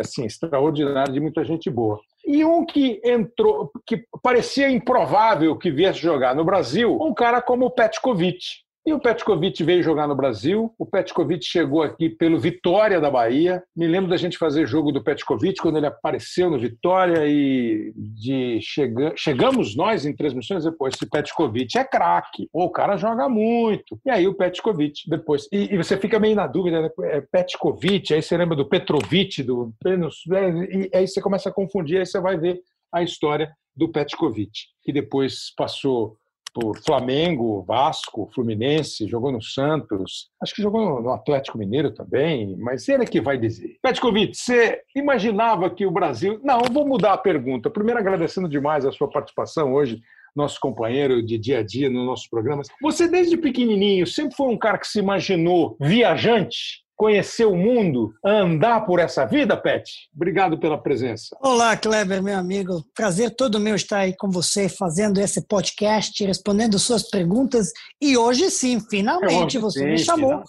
Speaker 1: assim extraordinário de muita gente boa. E um que entrou, que parecia improvável que viesse jogar no Brasil, um cara como o Petkovic. E o Petkovic veio jogar no Brasil. O Petkovic chegou aqui pelo Vitória da Bahia. Me lembro da gente fazer jogo do Petkovic quando ele apareceu no Vitória e de chega... chegamos nós em transmissões depois. Esse Petkovic é craque. O cara joga muito. E aí o Petkovic depois. E, e, você fica meio na dúvida, né? É Petkovic, aí você lembra do Petrovic, do e aí você começa a confundir, aí você vai ver a história do Petkovic, que depois passou por Flamengo, Vasco, Fluminense, jogou no Santos, acho que jogou no Atlético Mineiro também, mas ele é que vai dizer. Petkovic, você imaginava que o Brasil. Não, vou mudar a pergunta. Primeiro, agradecendo demais a sua participação hoje, nosso companheiro de dia a dia nos nossos programas. Você, desde pequenininho, sempre foi um cara que se imaginou viajante? Conhecer o mundo, andar por essa vida, Pet? Obrigado pela presença.
Speaker 8: Olá, Kleber, meu amigo. Prazer todo meu estar aí com você, fazendo esse podcast, respondendo suas perguntas. E hoje sim, finalmente, você sim, me chamou.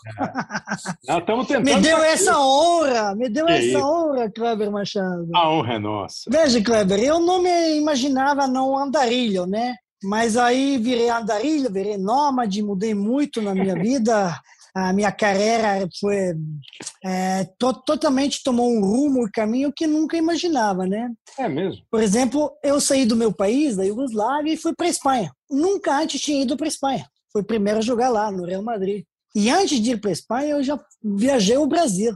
Speaker 1: Nós estamos tentando.
Speaker 8: me deu essa honra, me deu que essa isso? honra, Kleber Machado.
Speaker 1: A honra é nossa.
Speaker 8: Veja, Kleber, eu não me imaginava não andarilho, né? Mas aí virei andarilho, virei nômade, mudei muito na minha vida a minha carreira foi é, to, totalmente tomou um rumo e caminho que nunca imaginava, né?
Speaker 1: É mesmo.
Speaker 8: Por exemplo, eu saí do meu país, da Iugoslávia, e fui para Espanha. Nunca antes tinha ido para Espanha. Fui primeiro a jogar lá no Real Madrid. E antes de ir para Espanha, eu já viajei o Brasil.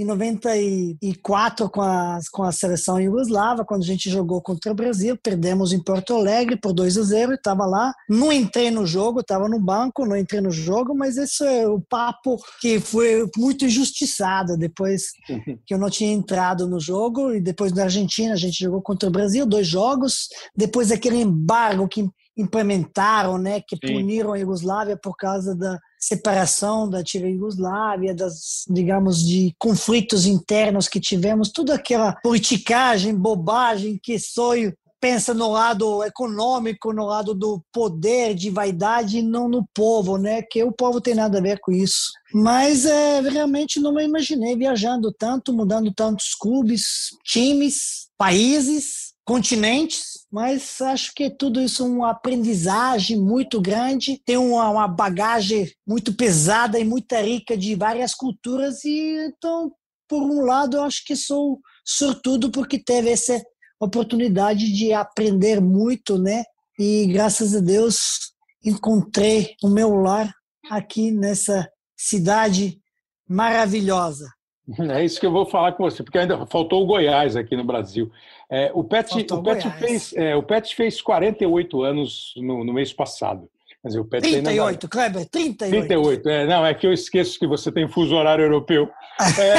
Speaker 8: Em 94 com a, com a seleção iugoslava, quando a gente jogou contra o Brasil, perdemos em Porto Alegre por 2 a 0, estava lá, não entrei no jogo, estava no banco, não entrei no jogo, mas esse é o papo que foi muito injustiçado depois que eu não tinha entrado no jogo. E depois da Argentina a gente jogou contra o Brasil, dois jogos, depois daquele embargo que implementaram, né, que Sim. puniram a Iugoslávia por causa da separação da antiga Iugoslávia, das, digamos, de conflitos internos que tivemos, toda aquela politicagem, bobagem que sonho pensa no lado econômico, no lado do poder, de vaidade, e não no povo, né? Que o povo tem nada a ver com isso. Mas é, realmente não me imaginei viajando tanto, mudando tantos clubes, times, países, continentes, mas acho que tudo isso é uma aprendizagem muito grande, tem uma, uma bagagem muito pesada e muito rica de várias culturas e então, por um lado, eu acho que sou sortudo porque teve essa oportunidade de aprender muito, né? E graças a Deus encontrei o meu lar aqui nessa cidade maravilhosa.
Speaker 1: É isso que eu vou falar com você, porque ainda faltou o Goiás aqui no Brasil. É, o Pet, o Pet, fez, é, o Pet fez 48 anos no, no mês passado.
Speaker 8: Dizer, o Pet 38, ainda... Kleber, 38.
Speaker 1: 38, é, não, é que eu esqueço que você tem fuso horário europeu. É,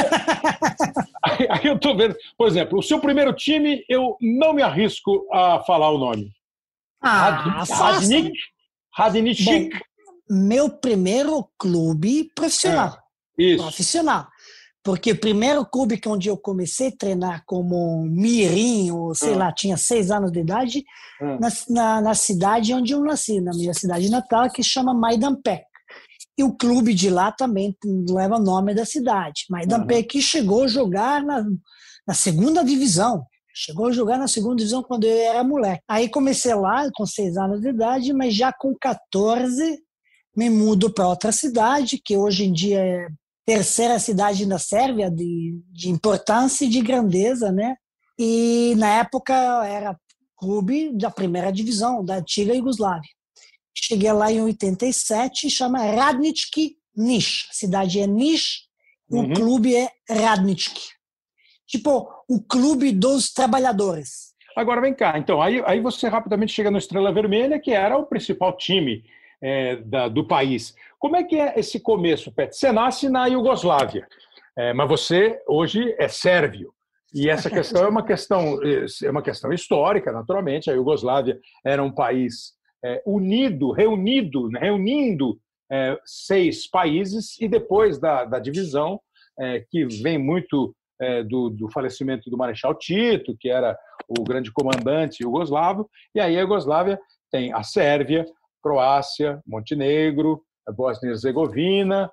Speaker 1: aí, aí, eu estou vendo, por exemplo, o seu primeiro time, eu não me arrisco a falar o nome.
Speaker 8: Ah, Radnik?
Speaker 1: Radnik?
Speaker 8: Meu primeiro clube profissional. É, isso. Profissional. Porque o primeiro clube que onde eu comecei a treinar como mirim, ou sei ah. lá, tinha seis anos de idade, ah. na, na, na, cidade onde eu nasci, na minha cidade natal, que chama Maidampec. E o clube de lá também leva o nome da cidade. Maidampec uhum. chegou a jogar na, na segunda divisão. Chegou a jogar na segunda divisão quando eu era moleque. Aí comecei lá com seis anos de idade, mas já com 14 me mudo para outra cidade, que hoje em dia é terceira cidade na Sérvia de, de importância e de grandeza, né? E na época era clube da primeira divisão da antiga Iugoslávia. Cheguei lá em 87, chama Radnički Niš. A cidade é Niš, uhum. o clube é Radnički. Tipo, o clube dos trabalhadores.
Speaker 1: Agora vem cá, então, aí, aí você rapidamente chega no Estrela Vermelha, que era o principal time é, da, do país. Como é que é esse começo, Pet? Você nasce na Iugoslávia, é, mas você hoje é sérvio. E essa questão é uma questão, é uma questão histórica, naturalmente. A Iugoslávia era um país é, unido, reunido, reunindo é, seis países, e depois da, da divisão, é, que vem muito é, do, do, falecimento do Marechal Tito, que era o grande comandante iugoslavo, e aí a Iugoslávia tem a Sérvia, Croácia, Montenegro, Bósnia e Herzegovina.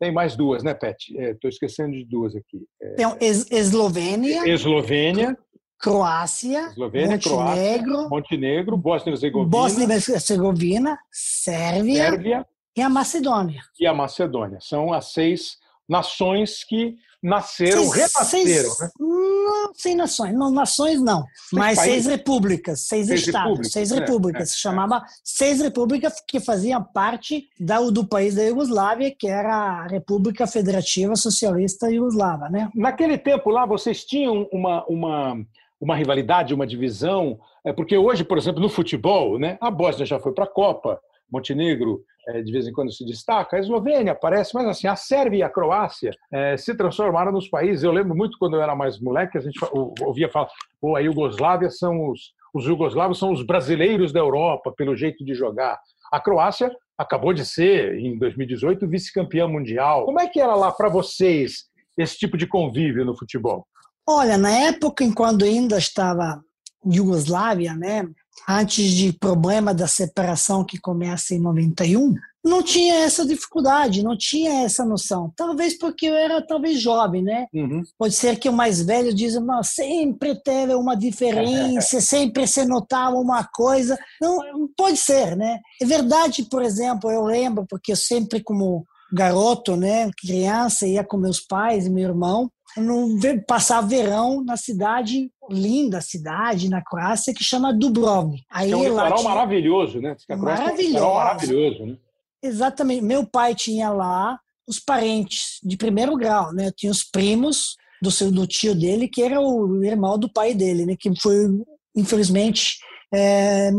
Speaker 1: Tem mais duas, né, Pet? Estou é, esquecendo de duas aqui.
Speaker 8: É... Tem Eslovênia.
Speaker 1: Eslovênia.
Speaker 8: Croácia,
Speaker 1: Eslovênia,
Speaker 8: Montenegro,
Speaker 1: Croácia, Montenegro, Bósnia e Herzegovina,
Speaker 8: Bósnia e Herzegovina, Sérvia, Sérvia e a Macedônia.
Speaker 1: E a Macedônia. São as seis nações que nasceram, seis, renasceram. Seis, né?
Speaker 8: Não, sem nações, não, nações não, seis mas países. seis repúblicas, seis, seis estados, repúblicas, seis repúblicas. É, se é, chamava seis repúblicas que faziam parte da, do país da Iugoslávia, que era a República Federativa Socialista Iugoslava. Né?
Speaker 1: Naquele tempo lá, vocês tinham uma, uma, uma rivalidade, uma divisão, é porque hoje, por exemplo, no futebol, né, a Bósnia já foi para a Copa, Montenegro é, de vez em quando se destaca, a Eslovênia aparece, mas assim, a Sérvia e a Croácia é, se transformaram nos países. Eu lembro muito quando eu era mais moleque, a gente ouvia falar, pô, a Iugoslávia são os, os jugoslavos são os brasileiros da Europa, pelo jeito de jogar. A Croácia acabou de ser, em 2018, vice-campeã mundial. Como é que era lá para vocês esse tipo de convívio no futebol?
Speaker 8: Olha, na época em quando ainda estava Iugoslávia, né, antes de problema da separação que começa em 91, não tinha essa dificuldade, não tinha essa noção. Talvez porque eu era talvez jovem, né? Uhum. Pode ser que o mais velho diz, mas sempre teve uma diferença, sempre se notava uma coisa. Não, pode ser, né? É verdade, por exemplo, eu lembro porque eu sempre como garoto, né, criança, ia com meus pais e meu irmão no, passar verão na cidade, linda cidade na Croácia, que chama Dubrovnik.
Speaker 1: Aí, é um litoral tinha... maravilhoso, né?
Speaker 8: Maravilhoso.
Speaker 1: É um maravilhoso, né?
Speaker 8: Exatamente. Meu pai tinha lá os parentes de primeiro grau, né? Eu tinha os primos do seu do tio dele, que era o irmão do pai dele, né? Que foi, infelizmente, é,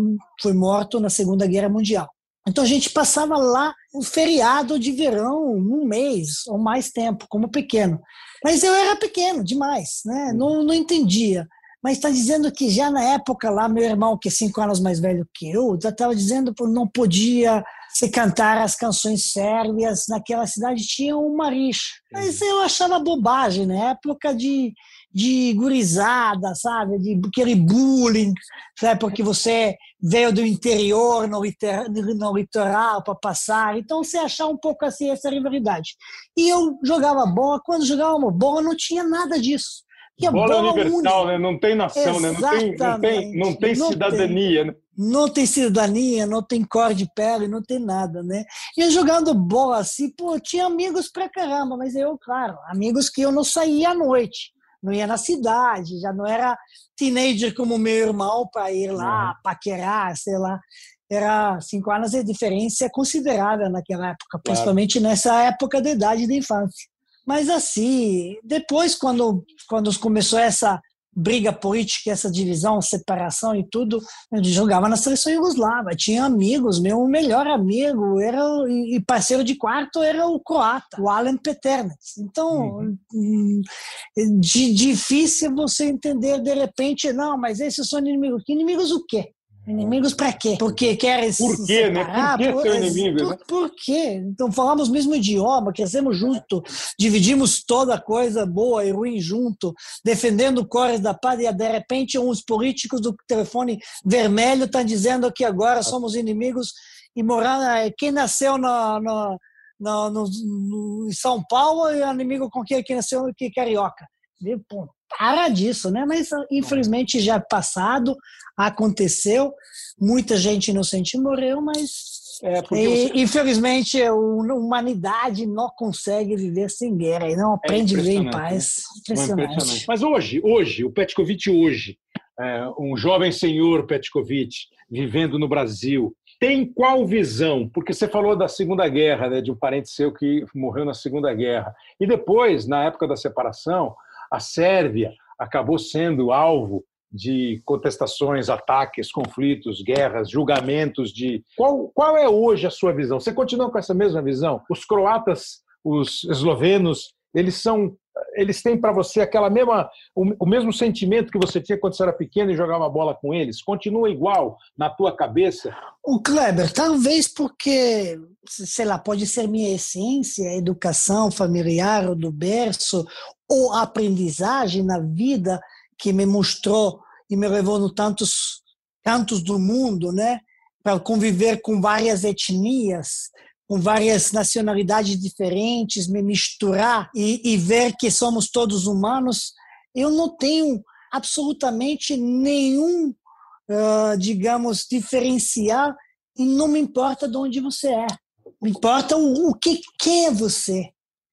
Speaker 8: foi morto na Segunda Guerra Mundial. Então a gente passava lá um feriado de verão, um mês ou mais tempo, como pequeno. Mas eu era pequeno demais, né? Não, não entendia. Mas está dizendo que já na época lá, meu irmão, que é cinco anos mais velho que eu, já estava dizendo que não podia se cantar as canções sérvias naquela cidade, tinha uma rixa. Mas eu achava bobagem, né? Época de, de gurizada, sabe? De aquele bullying, sabe? Porque você veio do interior, no, no litoral, para passar. Então, você achava um pouco assim essa rivalidade. E eu jogava bola. Quando jogava bola, não tinha nada disso.
Speaker 1: Bola, bola universal, né? Não tem nação, né? Não tem, não tem, não tem não cidadania, tem. né?
Speaker 8: não tem cidadania, não tem cor de pele, não tem nada, né? E jogando bola assim, pô, tinha amigos pra caramba, mas eu, claro, amigos que eu não saía à noite não ia na cidade, já não era teenager como meu irmão para ir lá, uhum. paquerar, sei lá. Era cinco anos de diferença considerável naquela época, claro. principalmente nessa época da idade da infância. Mas assim, depois, quando, quando começou essa briga política, essa divisão, separação e tudo, eu jogava na seleção Yugoslava. Tinha amigos, meu melhor amigo era e parceiro de quarto era o croata, o Alen Peternets. Então, uhum. Hum, de, difícil você entender de repente, não, mas esses são inimigos. Inimigos o quê? Inimigos para quê? Porque querem
Speaker 1: Por quê, né? Por que por, inimigo,
Speaker 8: por,
Speaker 1: né?
Speaker 8: por quê? Então falamos o mesmo idioma, crescemos junto, dividimos toda coisa boa e ruim junto, defendendo cores da paz e de repente uns políticos do telefone vermelho estão dizendo que agora somos inimigos e morar quem nasceu no, no, no, no, em São Paulo é inimigo com quem, quem nasceu que é carioca. Pô, para disso, né? Mas infelizmente já é passado, aconteceu, muita gente inocente morreu, mas é, você... infelizmente a humanidade não consegue viver sem guerra e não aprende é a viver em paz. Impressionante. Né? impressionante.
Speaker 1: Mas hoje, hoje, o Petkovic hoje, é, um jovem senhor Petkovic vivendo no Brasil, tem qual visão? Porque você falou da Segunda Guerra, né, de um parente seu que morreu na Segunda Guerra. E depois, na época da separação, a Sérvia acabou sendo alvo de contestações, ataques, conflitos, guerras, julgamentos de qual, qual é hoje a sua visão? Você continua com essa mesma visão? Os croatas, os eslovenos, eles são eles têm para você aquela mesma o, o, mesmo sentimento que você tinha quando você era pequeno e jogava bola com eles? Continua igual na tua cabeça?
Speaker 8: O Kleber, talvez porque, sei lá, pode ser minha essência, educação familiar do berço, ou aprendizagem na vida que me mostrou e me levou no tantos cantos do mundo, né? Para conviver com várias etnias, com várias nacionalidades diferentes, me misturar e, e ver que somos todos humanos, eu não tenho absolutamente nenhum, uh, digamos, diferencial e não me importa de onde você é. Me importa o, o que, que é você.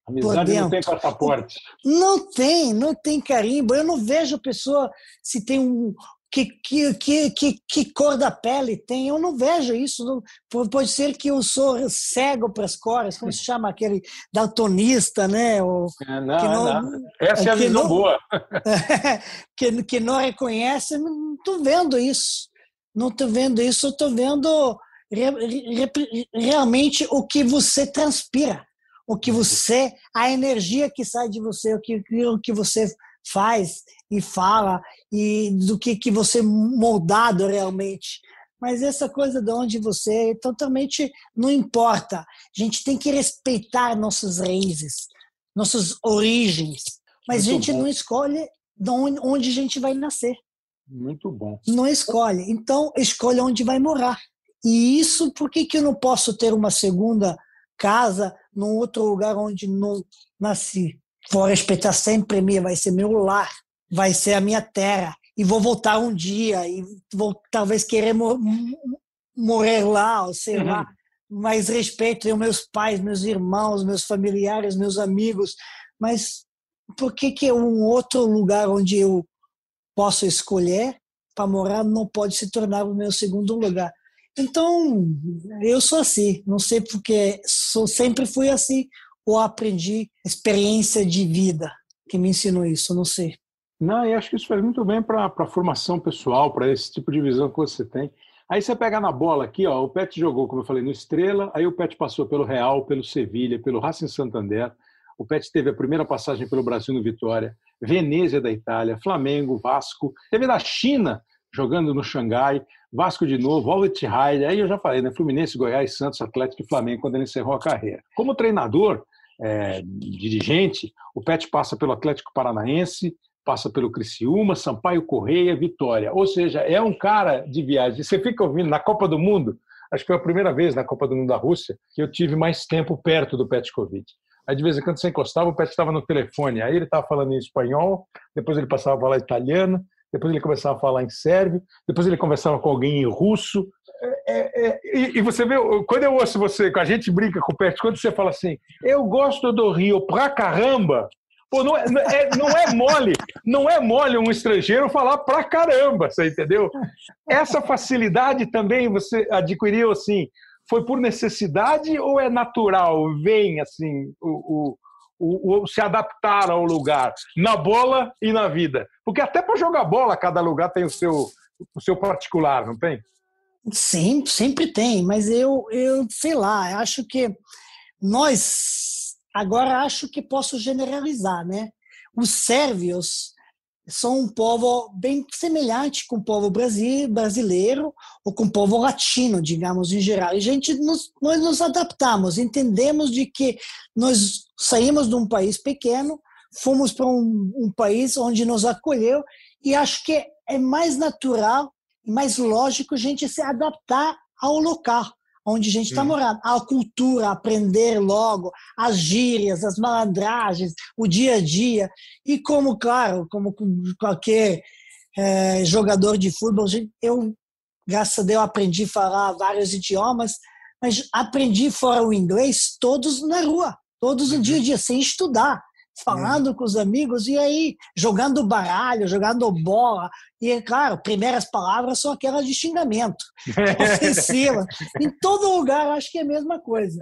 Speaker 1: Amizade não tem passaporte.
Speaker 8: Não tem, não tem carimbo. Eu não vejo a pessoa se tem um. Que, que, que, que, que cor da pele tem, eu não vejo isso. Não, pode ser que eu sou cego para as cores, como se chama aquele daltonista, né? Ou,
Speaker 1: é, não, que não, não. Essa é a visão não, boa.
Speaker 8: que, que não reconhece, não estou vendo isso. Não estou vendo isso, estou vendo re, re, realmente o que você transpira o que você, a energia que sai de você, o que, o que você faz e fala e do que, que você moldado realmente. Mas essa coisa de onde você é totalmente não importa. A gente tem que respeitar nossas raízes, nossas origens. Mas Muito a gente bom. não escolhe de onde a gente vai nascer.
Speaker 1: Muito bom.
Speaker 8: Não escolhe. Então, escolhe onde vai morar. E isso, por que, que eu não posso ter uma segunda casa num outro lugar onde não nasci. Vou respeitar sempre minha, vai ser meu lar, vai ser a minha terra. E vou voltar um dia e vou talvez querer mor morrer lá, ou sei uhum. lá. Mas respeito tenho meus pais, meus irmãos, meus familiares, meus amigos. Mas por que, que um outro lugar onde eu posso escolher para morar não pode se tornar o meu segundo lugar? Então, eu sou assim, não sei porque sou, sempre fui assim. Ou aprendi experiência de vida que me ensinou isso, não sei.
Speaker 1: Não, e acho que isso faz muito bem para a formação pessoal, para esse tipo de visão que você tem. Aí você pega na bola aqui, ó, o Pet jogou, como eu falei, no Estrela, aí o Pet passou pelo Real, pelo Sevilha, pelo Racing Santander, o Pet teve a primeira passagem pelo Brasil no Vitória, Venezia da Itália, Flamengo, Vasco, teve da China, jogando no Xangai, Vasco de novo, Al Ittihad, aí eu já falei, né, Fluminense, Goiás, Santos, Atlético e Flamengo, quando ele encerrou a carreira. Como treinador, é, dirigente, o Pet passa pelo Atlético Paranaense, passa pelo Criciúma, Sampaio Correia, Vitória. Ou seja, é um cara de viagem. Você fica ouvindo na Copa do Mundo, acho que foi a primeira vez na Copa do Mundo da Rússia que eu tive mais tempo perto do Petkovic. Aí de vez em quando você encostava, o Pet estava no telefone. Aí ele estava falando em espanhol, depois ele passava a falar italiano, depois ele começava a falar em sérvio, depois ele conversava com alguém em russo. É, é, é, e, você vê, quando eu ouço você, a gente brinca com o Pet, quando você fala assim, eu gosto do Rio pra caramba, Pô, não, é, é, não é mole, não é mole um estrangeiro falar pra caramba, você entendeu? Essa facilidade também você adquiriu assim, foi por necessidade ou é natural? Vem assim, o, o, o, se adaptar ao lugar, na bola e na vida. Porque até para jogar bola, cada lugar tem o seu, o seu particular, não tem?
Speaker 8: Sim, sempre tem, mas eu, eu sei lá, acho que nós Agora acho que posso generalizar, né? Os sérvios são um povo bem semelhante com o povo brasileiro ou com o povo latino, digamos, em geral. E a gente nos, nós nos adaptamos, entendemos de que nós saímos de um país pequeno, fomos para um, um país onde nos acolheu e acho que é mais natural mais lógico a gente se adaptar ao local onde a gente está hum. morando. A cultura, aprender logo, as gírias, as malandragens, o dia a dia. E como, claro, como qualquer é, jogador de futebol, eu, graças a Deus, aprendi a falar vários idiomas, mas aprendi fora o inglês todos na rua, todos no uhum. dia a dia, sem estudar falando com os amigos e aí jogando baralho, jogando bola. E, claro, primeiras palavras são aquelas de xingamento, ofensiva. em todo lugar, acho que é a mesma coisa.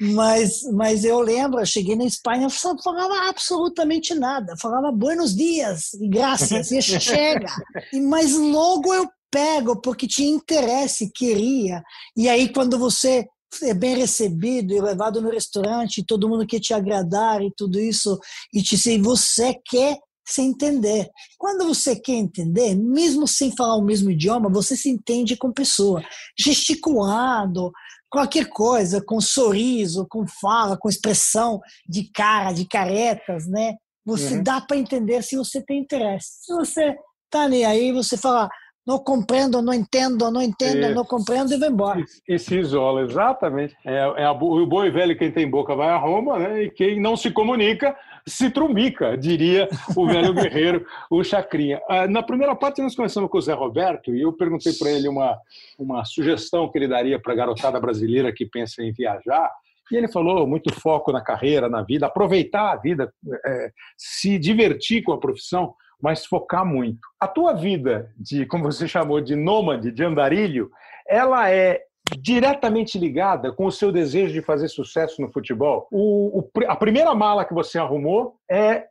Speaker 8: Mas, mas eu lembro, eu cheguei na Espanha, eu só falava absolutamente nada. falava buenos dias e graças, e chega. E, mas logo eu pego, porque tinha interesse, queria. E aí, quando você é bem recebido e levado no restaurante, todo mundo quer te agradar e tudo isso, e te se você quer se entender. Quando você quer entender, mesmo sem falar o mesmo idioma, você se entende com pessoa, gesticulando, qualquer coisa, com sorriso, com fala, com expressão de cara, de caretas, né? Você uhum. dá para entender se você tem interesse. Se você tá nem aí, você fala, não compreendo, não entendo, não entendo, e, não compreendo e vai embora.
Speaker 1: E, e se isola, exatamente. É, é a, o boi velho, quem tem boca vai a Roma, né? e quem não se comunica se trumbica, diria o velho guerreiro, o Chacrinha. Ah, na primeira parte, nós começamos com o Zé Roberto e eu perguntei para ele uma, uma sugestão que ele daria para a garotada brasileira que pensa em viajar. E ele falou muito foco na carreira, na vida, aproveitar a vida, é, se divertir com a profissão mas focar muito. A tua vida de, como você chamou, de nômade, de andarilho, ela é diretamente ligada com o seu desejo de fazer sucesso no futebol. O, o, a primeira mala que você arrumou é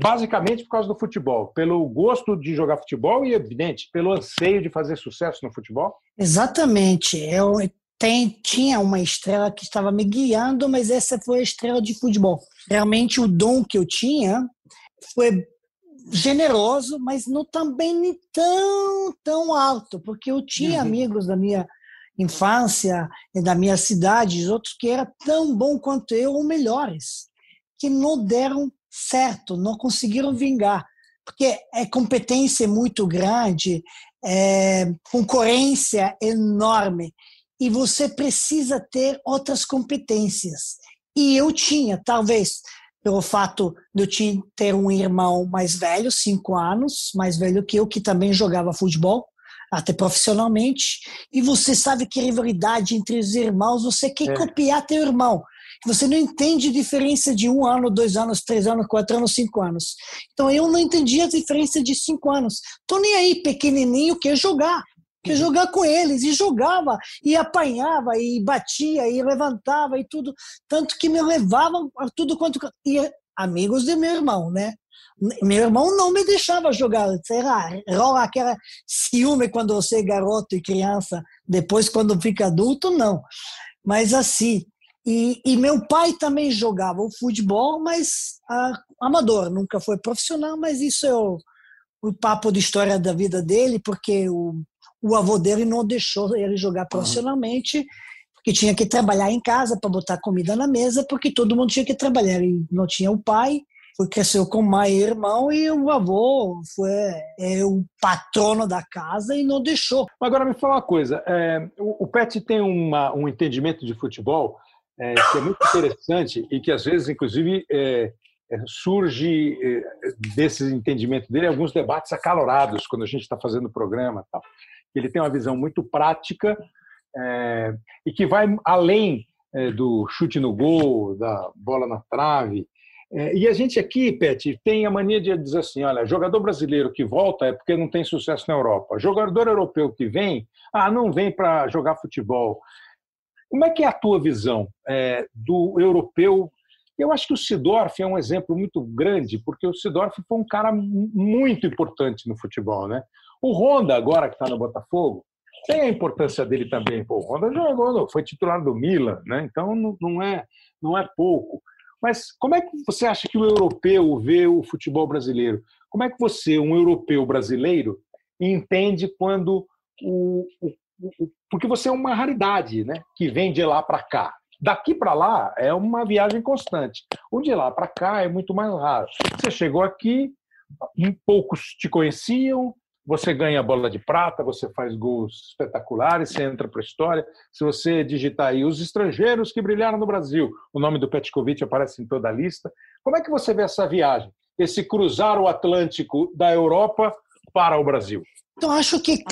Speaker 1: basicamente por causa do futebol, pelo gosto de jogar futebol e, evidente, pelo anseio de fazer sucesso no futebol?
Speaker 8: Exatamente. Eu tem, tinha uma estrela que estava me guiando, mas essa foi a estrela de futebol. Realmente o dom que eu tinha foi generoso, mas não também tão tão alto, porque eu tinha uhum. amigos da minha infância e da minha cidade, outros que eram tão bom quanto eu ou melhores, que não deram certo, não conseguiram vingar, porque é competência muito grande, é concorrência enorme e você precisa ter outras competências. E eu tinha, talvez, pelo fato de eu ter um irmão mais velho, cinco anos, mais velho que eu, que também jogava futebol, até profissionalmente, e você sabe que rivalidade entre os irmãos, você quer é. copiar teu irmão. Você não entende a diferença de um ano, dois anos, três anos, quatro anos, cinco anos. Então eu não entendi a diferença de cinco anos. Tô nem aí, pequenininho, quer jogar. Jogar com eles e jogava e apanhava e batia e levantava e tudo, tanto que me levavam a tudo quanto e amigos de meu irmão, né? Meu irmão não me deixava jogar, sei lá, rola aquela ciúme quando você é garoto e criança, depois quando fica adulto, não. Mas assim, e, e meu pai também jogava o futebol, mas a, amador, nunca foi profissional, mas isso é o, o papo de história da vida dele, porque o, o avô dele não deixou ele jogar profissionalmente, porque tinha que trabalhar em casa para botar comida na mesa, porque todo mundo tinha que trabalhar. Ele não tinha o pai, foi, cresceu com mãe e irmão, e o avô foi é, o patrono da casa e não deixou.
Speaker 1: Agora me fala uma coisa: é, o, o Pet tem uma, um entendimento de futebol é, que é muito interessante e que às vezes, inclusive, é, surge é, desse entendimento dele alguns debates acalorados quando a gente está fazendo o programa. Tal. Ele tem uma visão muito prática é, e que vai além é, do chute no gol, da bola na trave. e a gente aqui, Pet, tem a mania de dizer assim: olha, jogador brasileiro que volta é porque não tem sucesso na Europa. Jogador europeu que vem, ah, não vem para jogar futebol. Como é que é a tua visão é, do europeu? Eu acho que o Sidorf é um exemplo muito grande, porque o Sidorf foi um cara muito importante no futebol. Né? O Honda, agora que está no Botafogo, tem a importância dele também. Pô, o Honda jogou, foi titular do Milan, né? então não, é, não é pouco. Mas como é que você acha que o europeu vê o futebol brasileiro? Como é que você, um europeu brasileiro, entende quando o, o porque você é uma raridade, né? Que vem de lá para cá. Daqui para lá é uma viagem constante. O de lá para cá é muito mais raro. Você chegou aqui, poucos te conheciam, você ganha bola de prata, você faz gols espetaculares, você entra para a história. Se você digitar aí os estrangeiros que brilharam no Brasil, o nome do Petkovic aparece em toda a lista. Como é que você vê essa viagem? Esse cruzar o Atlântico da Europa para o Brasil?
Speaker 8: Então, acho que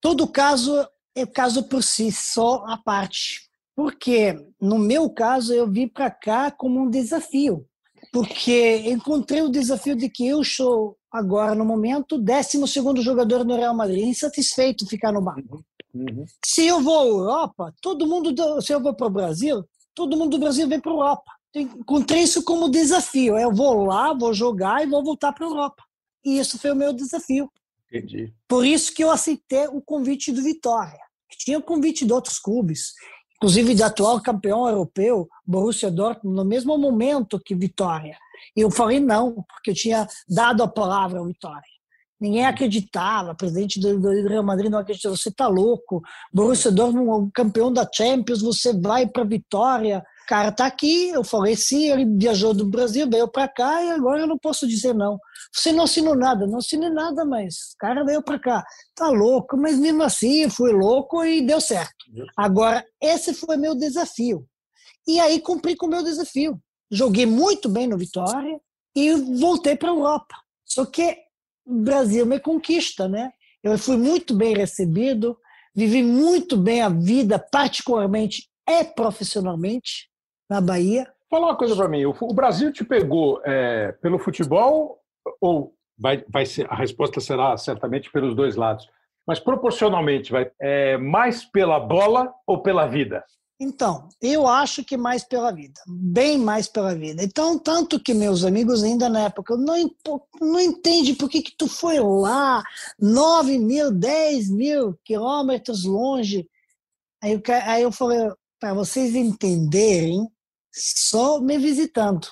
Speaker 8: todo caso é caso por si só à parte. Porque, no meu caso, eu vim para cá como um desafio. Porque encontrei o desafio de que eu sou, agora, no momento, 12 jogador no Real Madrid, insatisfeito ficar no banco. Uhum. uhum. Se eu vou à Europa, todo mundo, se eu vou para o Brasil, todo mundo do Brasil vem para a Europa. Encontrei isso como desafio. Eu vou lá, vou jogar e vou voltar para a Europa. E isso foi o meu desafio.
Speaker 1: Entendi.
Speaker 8: Por isso que eu aceitei o convite do Vitória. Tinha o convite de outros clubes, inclusive de atual campeão europeu, Borussia Dortmund, no mesmo momento que Vitória. E eu falei não, porque eu tinha dado a palavra ao Vitória. Ninguém acreditava, o presidente do Real Madrid não acreditava. Você está louco? Borussia Dortmund, campeão da Champions, você vai para Vitória cara está aqui, eu falei sim, ele viajou do Brasil, veio para cá e agora eu não posso dizer não. Você não assinou nada, não assinei nada, mas o cara veio para cá. Tá louco, mas mesmo assim eu fui louco e deu certo. Agora, esse foi meu desafio. E aí cumpri com o meu desafio. Joguei muito bem no Vitória e voltei para a Europa. Só que o Brasil me conquista, né? Eu fui muito bem recebido, vivi muito bem a vida, particularmente e profissionalmente na Bahia.
Speaker 1: Fala uma coisa para mim, o Brasil te pegou é, pelo futebol ou vai, vai ser, a resposta será certamente pelos dois lados, mas proporcionalmente vai é, mais pela bola ou pela vida?
Speaker 8: Então, eu acho que mais pela vida, bem mais pela vida. Então, tanto que meus amigos ainda na época não, não entende por que, que tu foi lá, 9 mil, 10 mil quilômetros longe. Aí, aí eu falei, para vocês entenderem, só me visitando.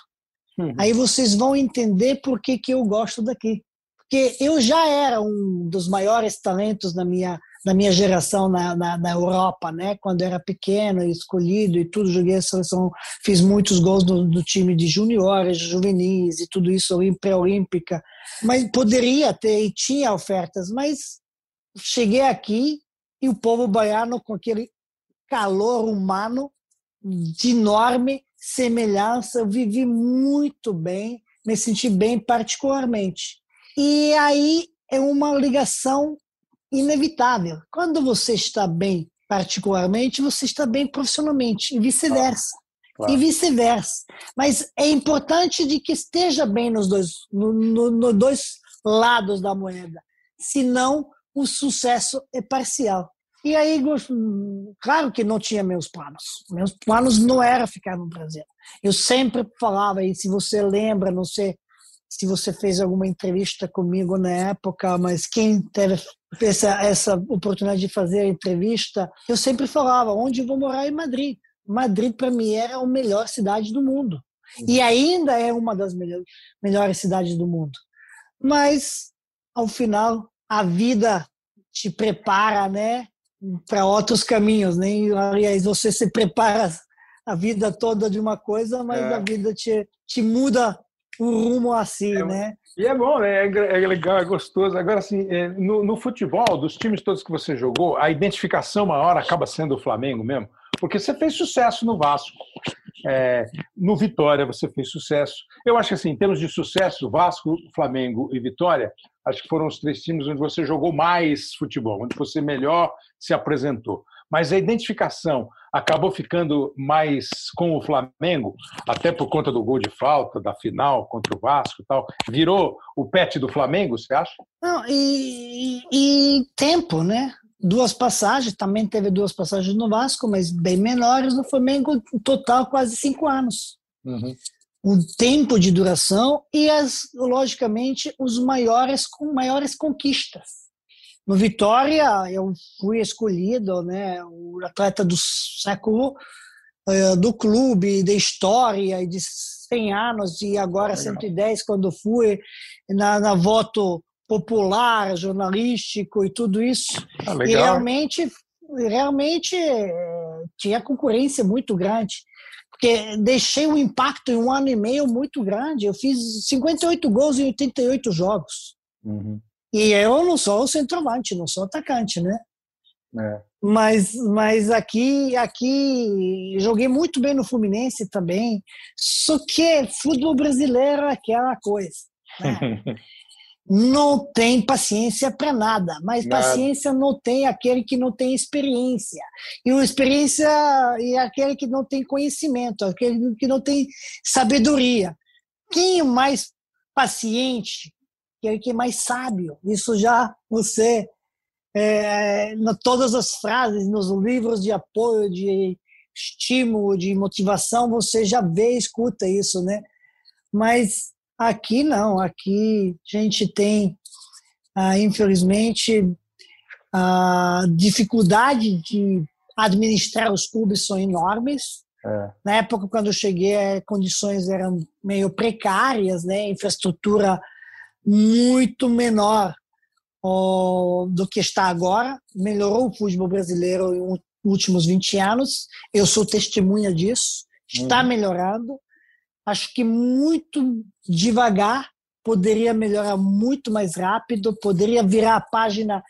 Speaker 8: Uhum. Aí vocês vão entender por que, que eu gosto daqui. Porque eu já era um dos maiores talentos na minha, na minha geração na, na, na Europa, né? Quando era pequeno, escolhido e tudo, joguei a seleção, fiz muitos gols do, do time de juniores, juvenis e tudo isso, pré-olímpica. Mas poderia ter e tinha ofertas, mas cheguei aqui e o povo baiano com aquele calor humano de enorme semelhança, eu vivi muito bem, me senti bem particularmente. E aí é uma ligação inevitável. Quando você está bem particularmente, você está bem profissionalmente, e vice-versa. Claro. E vice-versa. Mas é importante de que esteja bem nos dois, no, no, no dois lados da moeda. Senão, o sucesso é parcial. E aí, claro que não tinha meus planos. Meus planos não era ficar no Brasil. Eu sempre falava, e se você lembra, não sei se você fez alguma entrevista comigo na época, mas quem teve essa, essa oportunidade de fazer a entrevista, eu sempre falava, onde eu vou morar em Madrid. Madrid, para mim, era a melhor cidade do mundo. E ainda é uma das melhores cidades do mundo. Mas, ao final, a vida te prepara, né? Para outros caminhos, né? Aliás, você se prepara a vida toda de uma coisa, mas é. a vida te, te muda o rumo assim,
Speaker 1: é,
Speaker 8: né?
Speaker 1: E é bom, né? É, é legal, é gostoso. Agora, assim, é, no, no, futebol, dos times todos que você jogou, a identificação maior acaba sendo o Flamengo mesmo, porque você fez sucesso no Vasco. É, no Vitória você fez sucesso. Eu acho que, assim, em termos de sucesso, Vasco, Flamengo e Vitória, acho que foram os três times onde você jogou mais futebol, onde você melhor se apresentou. Mas a identificação acabou ficando mais com o Flamengo, até por conta do gol de falta, da final contra o Vasco e tal. Virou o pet do Flamengo, você acha?
Speaker 8: Não, e, e, tempo, né? Duas passagens, também teve duas passagens no Vasco, mas bem menores no Flamengo, total quase cinco anos. Uhum o tempo de duração e as logicamente os maiores com maiores conquistas. No Vitória eu fui escolhido, né, o atleta do século uh, do clube, da história de 100 anos e agora Legal. 110 quando fui na, na voto popular, jornalístico e tudo isso. Ah, e realmente realmente eh, tinha concorrência muito grande porque deixei um impacto em um ano e meio muito grande. Eu fiz 58 gols em 88 jogos. Uhum. E eu não sou o centroavante, não sou atacante, né? É. Mas, mas aqui, aqui joguei muito bem no Fluminense também. Só que futebol brasileiro é aquela coisa. Né? não tem paciência para nada, mas nada. paciência não tem aquele que não tem experiência. E o experiência é aquele que não tem conhecimento, aquele que não tem sabedoria. Quem é mais paciente, aquele que é mais sábio. Isso já você, é, na todas as frases, nos livros de apoio, de estímulo, de motivação, você já vê, escuta isso, né? Mas Aqui não, aqui a gente tem, ah, infelizmente, a dificuldade de administrar os clubes são enormes. É. Na época, quando eu cheguei, as condições eram meio precárias, né? infraestrutura muito menor ó, do que está agora. Melhorou o futebol brasileiro nos últimos 20 anos. Eu sou testemunha disso. Está uhum. melhorando acho que muito devagar, poderia melhorar muito mais rápido, poderia virar a página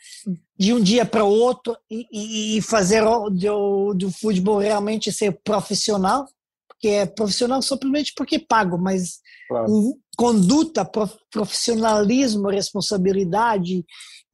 Speaker 8: de um dia para o outro e, e fazer do, do futebol realmente ser profissional, porque é profissional simplesmente porque pago, mas claro. conduta, profissionalismo, responsabilidade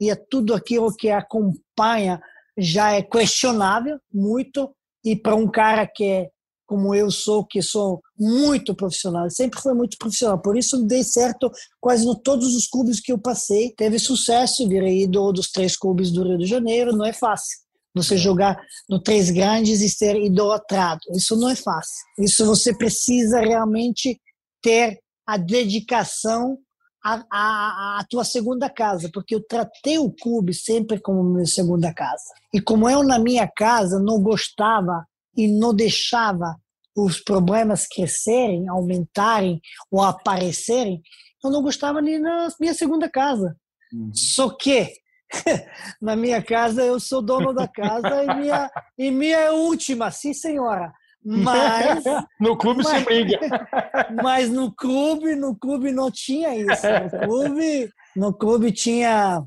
Speaker 8: e é tudo aquilo que acompanha já é questionável muito e para um cara que é como eu sou, que sou muito profissional, sempre foi muito profissional, por isso dei certo quase em todos os clubes que eu passei, teve sucesso, virei ídolo dos três clubes do Rio de Janeiro, não é fácil. Você é. jogar no três grandes e ser idolatrado, isso não é fácil. Isso você precisa realmente ter a dedicação à, à, à tua segunda casa, porque eu tratei o clube sempre como minha segunda casa. E como eu na minha casa não gostava e não deixava os problemas crescerem, aumentarem ou aparecerem, eu não gostava nem na minha segunda casa. Uhum. Só que na minha casa eu sou dono da casa e minha, e minha é última, sim senhora. Mas
Speaker 1: no clube mas, se briga.
Speaker 8: Mas no clube, no clube não tinha isso. No clube, no clube tinha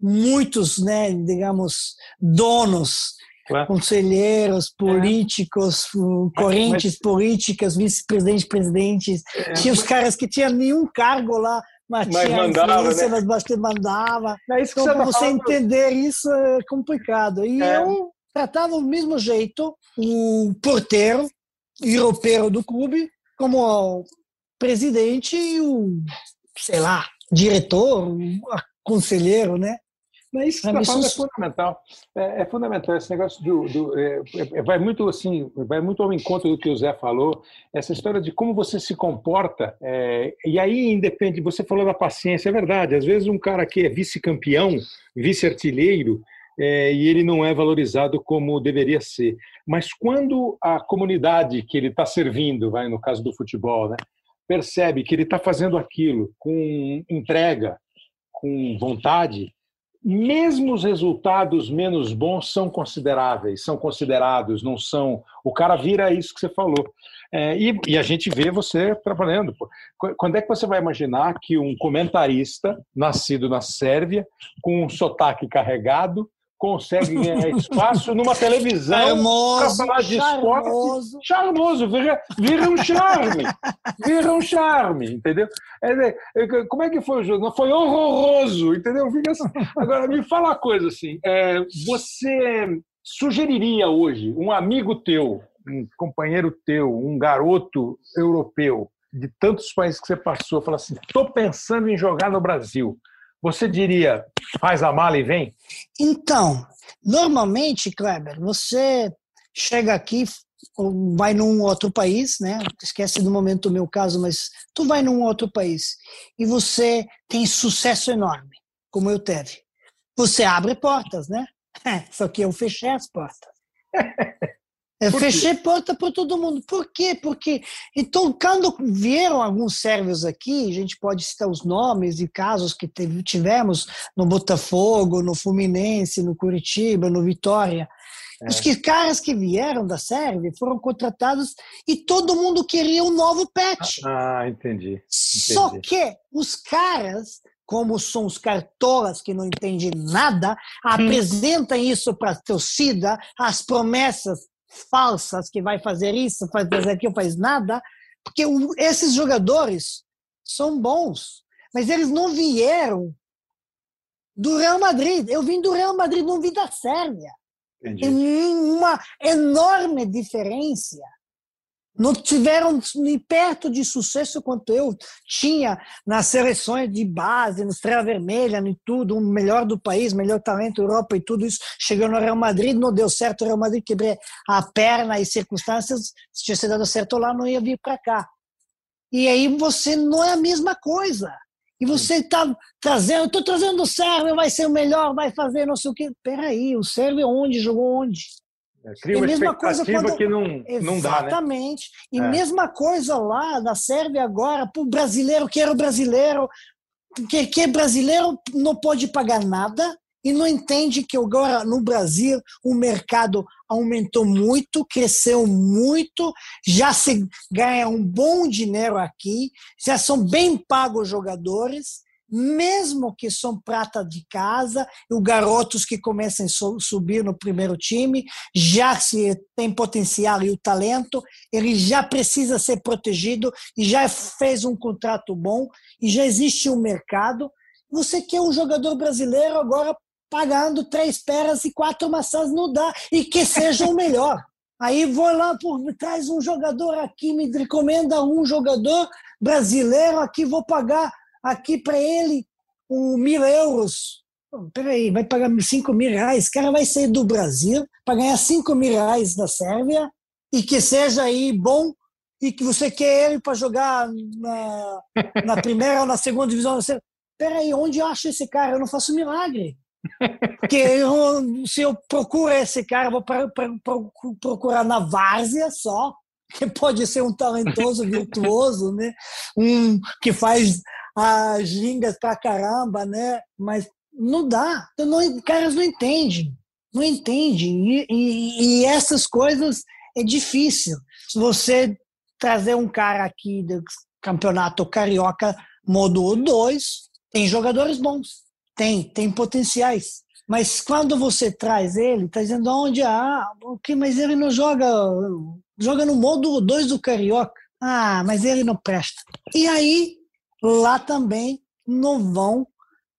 Speaker 8: muitos, né, digamos, donos Claro. conselheiros, é. políticos, é. correntes mas... políticas, vice-presidentes, presidentes. É. Tinha os caras que tinham nenhum cargo lá, mas, mas tinha mandava, influência né? nas mandava. É isso então, para você falando. entender isso é complicado. E é. eu tratava do mesmo jeito o porteiro europeu do clube como o presidente e o, sei lá, diretor, o conselheiro, né?
Speaker 1: Mas isso tá falando é fundamental. É, é, fundamental esse negócio do, do é, é, vai muito assim, vai muito ao encontro do que o Zé falou. Essa história de como você se comporta. É, e aí independe. Você falou da paciência, é verdade. Às vezes um cara que é vice-campeão, vice-artilheiro, é, e ele não é valorizado como deveria ser. Mas quando a comunidade que ele está servindo, vai no caso do futebol, né, percebe que ele está fazendo aquilo com entrega, com vontade, mesmo os resultados menos bons são consideráveis, são considerados, não são. O cara vira isso que você falou. É, e, e, a gente vê você trabalhando. Quando é que você vai imaginar que um comentarista, nascido na Sérvia, com um sotaque carregado, consegue ganhar espaço numa televisão para falar de esporte. Charmoso, vira, vira um charme. vira um charme, entendeu? É, é, como é que foi o jogo? Não foi horroroso, entendeu? Assim. Agora, me fala uma coisa assim: é, você sugeriria hoje um amigo teu, um companheiro teu, um garoto europeu, de tantos países que você passou, falar assim: estou pensando em jogar no Brasil. Você diria, faz a mala e vem?
Speaker 8: Então, normalmente, Kleber, você chega aqui, vai num outro país, né? Esquece do momento do meu caso, mas tu vai num outro país e você tem sucesso enorme, como eu teve. Você abre portas, né? Só que eu fechei as portas. Eu fechei porta para todo mundo. Por quê? Porque, então, quando vieram alguns sérvios aqui, a gente pode citar os nomes e casos que tivemos no Botafogo, no Fluminense, no Curitiba, no Vitória. É. Os que, caras que vieram da Sérvia foram contratados e todo mundo queria um novo pet.
Speaker 1: Ah, entendi. entendi.
Speaker 8: Só que os caras como são os cartolas que não entendem nada, apresentam isso para a torcida, as promessas falsas que vai fazer isso, fazer aquilo, faz nada, porque esses jogadores são bons, mas eles não vieram do Real Madrid. Eu vim do Real Madrid, não vim da Sérvia. Entendi. Tem uma enorme diferença não tiveram nem perto de sucesso quanto eu tinha nas seleções de base, no Estrela Vermelha, em tudo, o melhor do país, melhor talento Europa e tudo isso. Chegou no Real Madrid, não deu certo, o Real Madrid quebrei a perna e circunstâncias, se tivesse dado certo lá, não ia vir para cá. E aí você não é a mesma coisa. E você está trazendo, estou trazendo o Sérvio, vai ser o melhor, vai fazer não sei o quê. Peraí, o Sérvio onde? Jogou onde?
Speaker 1: É, cria uma mesma coisa quando... que não, não dá,
Speaker 8: né? Exatamente. E é. mesma coisa lá da Sérvia agora, para o brasileiro que era o brasileiro, que, que brasileiro não pode pagar nada e não entende que agora no Brasil o mercado aumentou muito, cresceu muito, já se ganha um bom dinheiro aqui, já são bem pagos os jogadores mesmo que são prata de casa, os garotos que começam a subir no primeiro time, já se tem potencial e o talento, ele já precisa ser protegido e já fez um contrato bom e já existe um mercado. Você quer um jogador brasileiro agora pagando três peras e quatro maçãs não dá e que seja o melhor. Aí vou lá por traz um jogador aqui, me recomenda um jogador brasileiro aqui, vou pagar aqui para ele um mil euros. Peraí, vai pagar cinco mil reais? O cara vai sair do Brasil para ganhar cinco mil reais da Sérvia e que seja aí bom e que você quer ele para jogar na, na primeira ou na segunda divisão. Peraí, onde eu acho esse cara? Eu não faço milagre. Porque eu, se eu procuro esse cara, vou pra, pra, procurar na várzea só, que pode ser um talentoso virtuoso, né? um que faz as gingas pra caramba, né? Mas não dá. Então, não, caras não entendem. Não entendem. E, e, e, essas coisas é difícil. Você trazer um cara aqui do campeonato carioca modo 2, tem jogadores bons. Tem, tem potenciais. Mas quando você traz ele, está dizendo onde? Ah, okay, mas ele não joga. Joga no modo 2 do carioca. Ah, mas ele não presta. E aí lá também não vão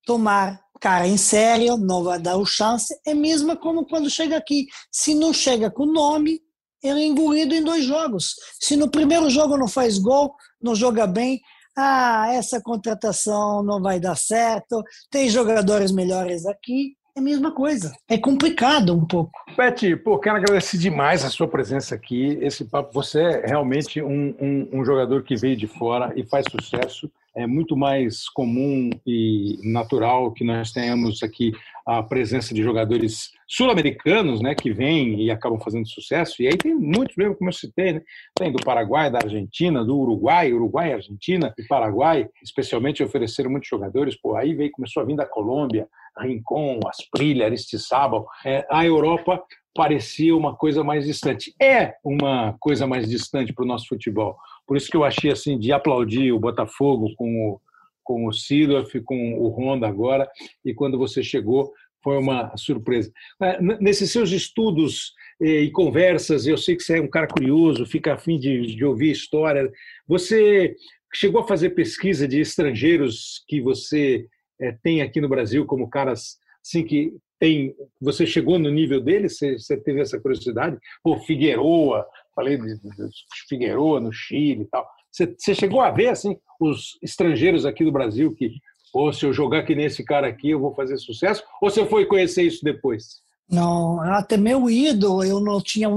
Speaker 8: tomar cara em sério, não vai dar o chance. É mesmo como quando chega aqui. Se não chega com nome, ele é engolido em dois jogos. Se no primeiro jogo não faz gol, não joga bem, ah, essa contratação não vai dar certo, tem jogadores melhores aqui. É a mesma coisa. É complicado um pouco.
Speaker 1: Pet, pô, quero agradecer demais a sua presença aqui. Esse papo, você é realmente um, um, um jogador que veio de fora e faz sucesso é muito mais comum e natural que nós tenhamos aqui a presença de jogadores sul-americanos, né, que vêm e acabam fazendo sucesso. E aí tem muitos mesmo, como eu citei, né? Tem do Paraguai, da Argentina, do Uruguai, Uruguai, Argentina e Paraguai, especialmente ofereceram muitos jogadores. Pô, aí veio começou a vir da Colômbia, Rincon, Asprilla, Aristizábal. É, a Europa parecia uma coisa mais distante. É uma coisa mais distante para o nosso futebol. Por isso que eu achei assim de aplaudir o Botafogo com o, com o Sidorf, com o Honda agora, e quando você chegou foi uma surpresa. É, nesses seus estudos e conversas, eu sei que você é um cara curioso, fica afim de, de ouvir história. Você chegou a fazer pesquisa de estrangeiros que você é, tem aqui no Brasil como caras assim que tem, você chegou no nível deles? Você, você teve essa curiosidade? Pô, Figueroa, falei de, de, de Figueroa no Chile e tal. Você, você chegou a ver assim os estrangeiros aqui do Brasil que, ou se eu jogar que nesse cara aqui eu vou fazer sucesso? Ou você foi conhecer isso depois?
Speaker 8: Não, até meu ídolo eu não tinha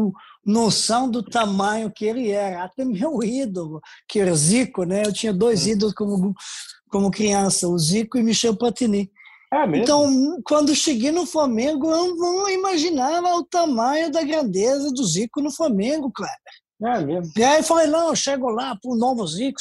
Speaker 8: noção do tamanho que ele era. Até meu ídolo, que era Zico, né? Eu tinha dois hum. ídolos como como criança, o Zico e Michel Platini. É então, quando cheguei no Flamengo, eu não imaginava o tamanho da grandeza do Zico no Flamengo, Kleber. É mesmo. E aí eu falei, não, eu chego lá para o novo Zico.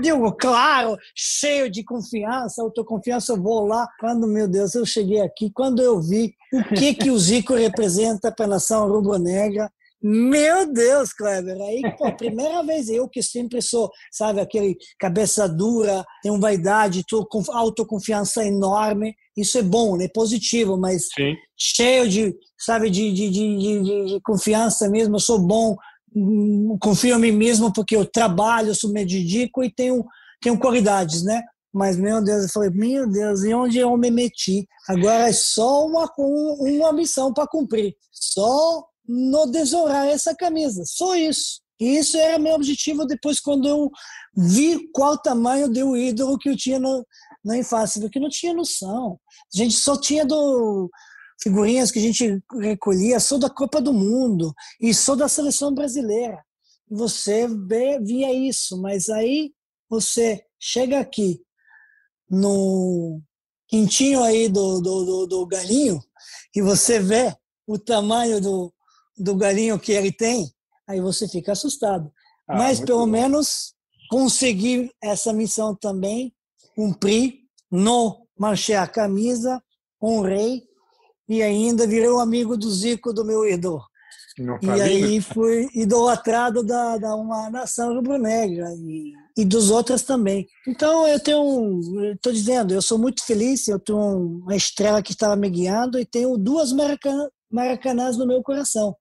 Speaker 8: Digo, claro, cheio de confiança, autoconfiança, eu vou lá. Quando, meu Deus, eu cheguei aqui, quando eu vi o que, que o Zico representa para a nação rubro-negra, meu Deus, Kleber, aí, pô, primeira vez eu que sempre sou, sabe, aquele cabeça dura, tenho vaidade, tô com autoconfiança enorme, isso é bom, né, positivo, mas Sim. cheio de, sabe, de, de, de, de, confiança mesmo, eu sou bom, hum, confio em mim mesmo porque eu trabalho, eu me dedico e tenho, tenho qualidades, né? Mas, meu Deus, eu falei, meu Deus, e onde eu me meti? Agora é só uma, uma missão para cumprir. Só no desonrar essa camisa. Só isso. E isso era meu objetivo depois quando eu vi qual tamanho do ídolo que eu tinha no, na infância, porque não tinha noção. A gente só tinha do figurinhas que a gente recolhia, só da Copa do Mundo e só da seleção brasileira. Você vê, via isso, mas aí você chega aqui no quintinho aí do, do, do, do galinho e você vê o tamanho do, do galinho que ele tem, aí você fica assustado. Ah, Mas pelo bom. menos consegui essa missão também, cumprir, não manchei a camisa, honrei e ainda virei um amigo do Zico, do meu ídolo. E aí fui idolatrado da, da uma nação rubro-negra e, e dos outros também. Então eu tenho, estou dizendo, eu sou muito feliz, eu tenho uma estrela que estava me guiando e tenho duas maracanã, Maracanãs no meu coração.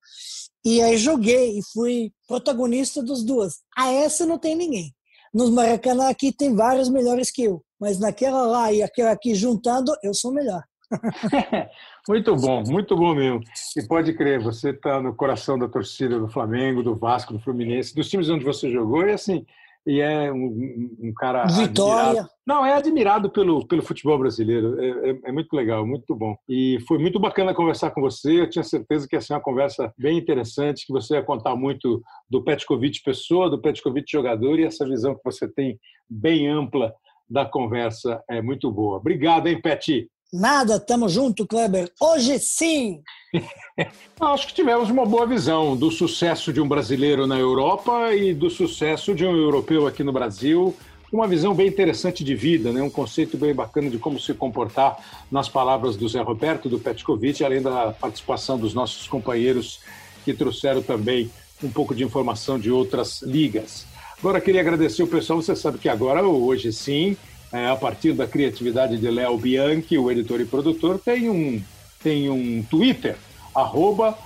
Speaker 8: E aí joguei e fui protagonista dos duas. A essa não tem ninguém. Nos Maracanã aqui tem vários melhores que eu, mas naquela lá e aquela aqui juntando, eu sou melhor.
Speaker 1: muito bom, muito bom mesmo. E pode crer, você está no coração da torcida do Flamengo, do Vasco, do Fluminense, dos times onde você jogou, e assim, e é um, um cara.
Speaker 8: Vitória.
Speaker 1: Admirado. Não, é admirado pelo, pelo futebol brasileiro. É, é, é, muito legal, muito bom. E foi muito bacana conversar com você. Eu tinha certeza que ia ser uma conversa bem interessante, que você ia contar muito do Petkovic pessoa, do Petkovic jogador, e essa visão que você tem bem ampla da conversa é muito boa. Obrigado, hein, Pet?
Speaker 8: Nada, tamo junto, Kleber. Hoje sim!
Speaker 1: Acho que tivemos uma boa visão do sucesso de um brasileiro na Europa e do sucesso de um europeu aqui no Brasil. Uma visão bem interessante de vida, né? um conceito bem bacana de como se comportar nas palavras do Zé Roberto, do Petkovic, além da participação dos nossos companheiros que trouxeram também um pouco de informação de outras ligas. Agora, queria agradecer o pessoal. Você sabe que agora, hoje sim, é, a partir da criatividade de Léo Bianchi, o editor e produtor, tem um, tem um Twitter, arroba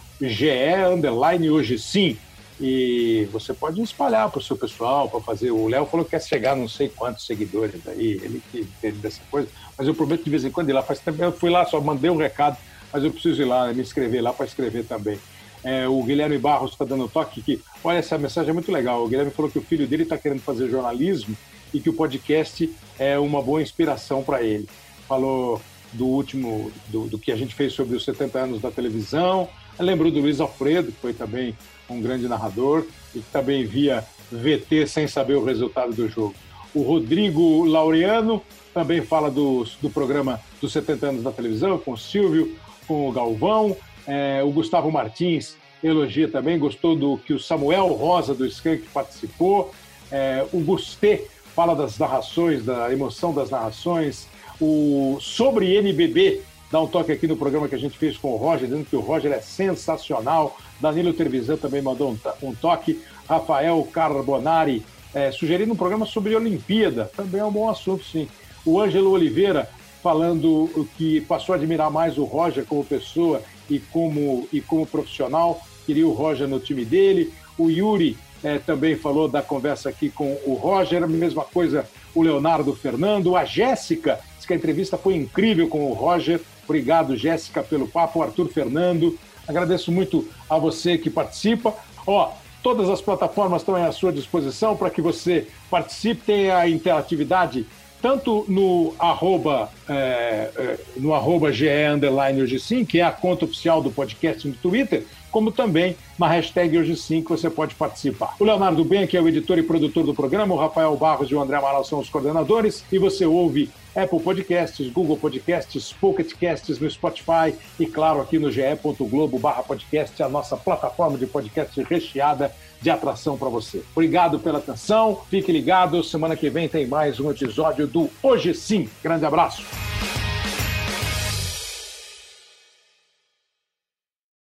Speaker 1: hoje sim. E você pode espalhar para o seu pessoal, para fazer. O Léo falou que quer chegar não sei quantos seguidores aí, ele que entende dessa coisa, mas eu prometo de vez em quando ir lá. Faz tempo eu fui lá, só mandei um recado, mas eu preciso ir lá, me inscrever lá para escrever também. É, o Guilherme Barros está dando toque que, olha, essa mensagem é muito legal. O Guilherme falou que o filho dele está querendo fazer jornalismo e que o podcast é uma boa inspiração para ele. Falou do último, do, do, que a gente fez sobre os 70 anos da televisão, lembrou do Luiz Alfredo, que foi também um grande narrador e que também via VT sem saber o resultado do jogo. O Rodrigo Laureano também fala do, do programa dos 70 anos da televisão, com o Silvio, com o Galvão. É, o Gustavo Martins elogia também, gostou do que o Samuel Rosa do Skank participou. É, o Gustê fala das narrações, da emoção das narrações. O Sobre NBB dá um toque aqui no programa que a gente fez com o Roger, dizendo que o Roger é sensacional. Danilo Trevisan também mandou um, toque. Rafael Carbonari é, sugerindo um programa sobre Olimpíada, também é um bom assunto, sim. O Ângelo Oliveira falando que passou a admirar mais o Roger como pessoa e como, e como profissional, queria o Roger no time dele. O Yuri é, também falou da conversa aqui com o Roger, a mesma coisa o Leonardo Fernando. A Jéssica disse que a entrevista foi incrível com o Roger. Obrigado, Jéssica, pelo papo. O Arthur Fernando. Agradeço muito a você que participa. Ó, todas as plataformas estão à sua disposição para que você participe, tenha a interatividade tanto no arroba, é, é, no arroba GE Underline hoje sim, que é a conta oficial do podcast no Twitter, como também na hashtag hoje sim que você pode participar. O Leonardo Ben, que é o editor e produtor do programa, o Rafael Barros e o André Amaral são os coordenadores, e você ouve Apple Podcasts, Google Podcasts, Pocket Casts no Spotify e, claro, aqui no ge.globo podcast, a nossa plataforma de podcast recheada de atração para você. Obrigado pela atenção, fique ligado, semana que vem tem mais um episódio do Hoje Sim. Grande abraço.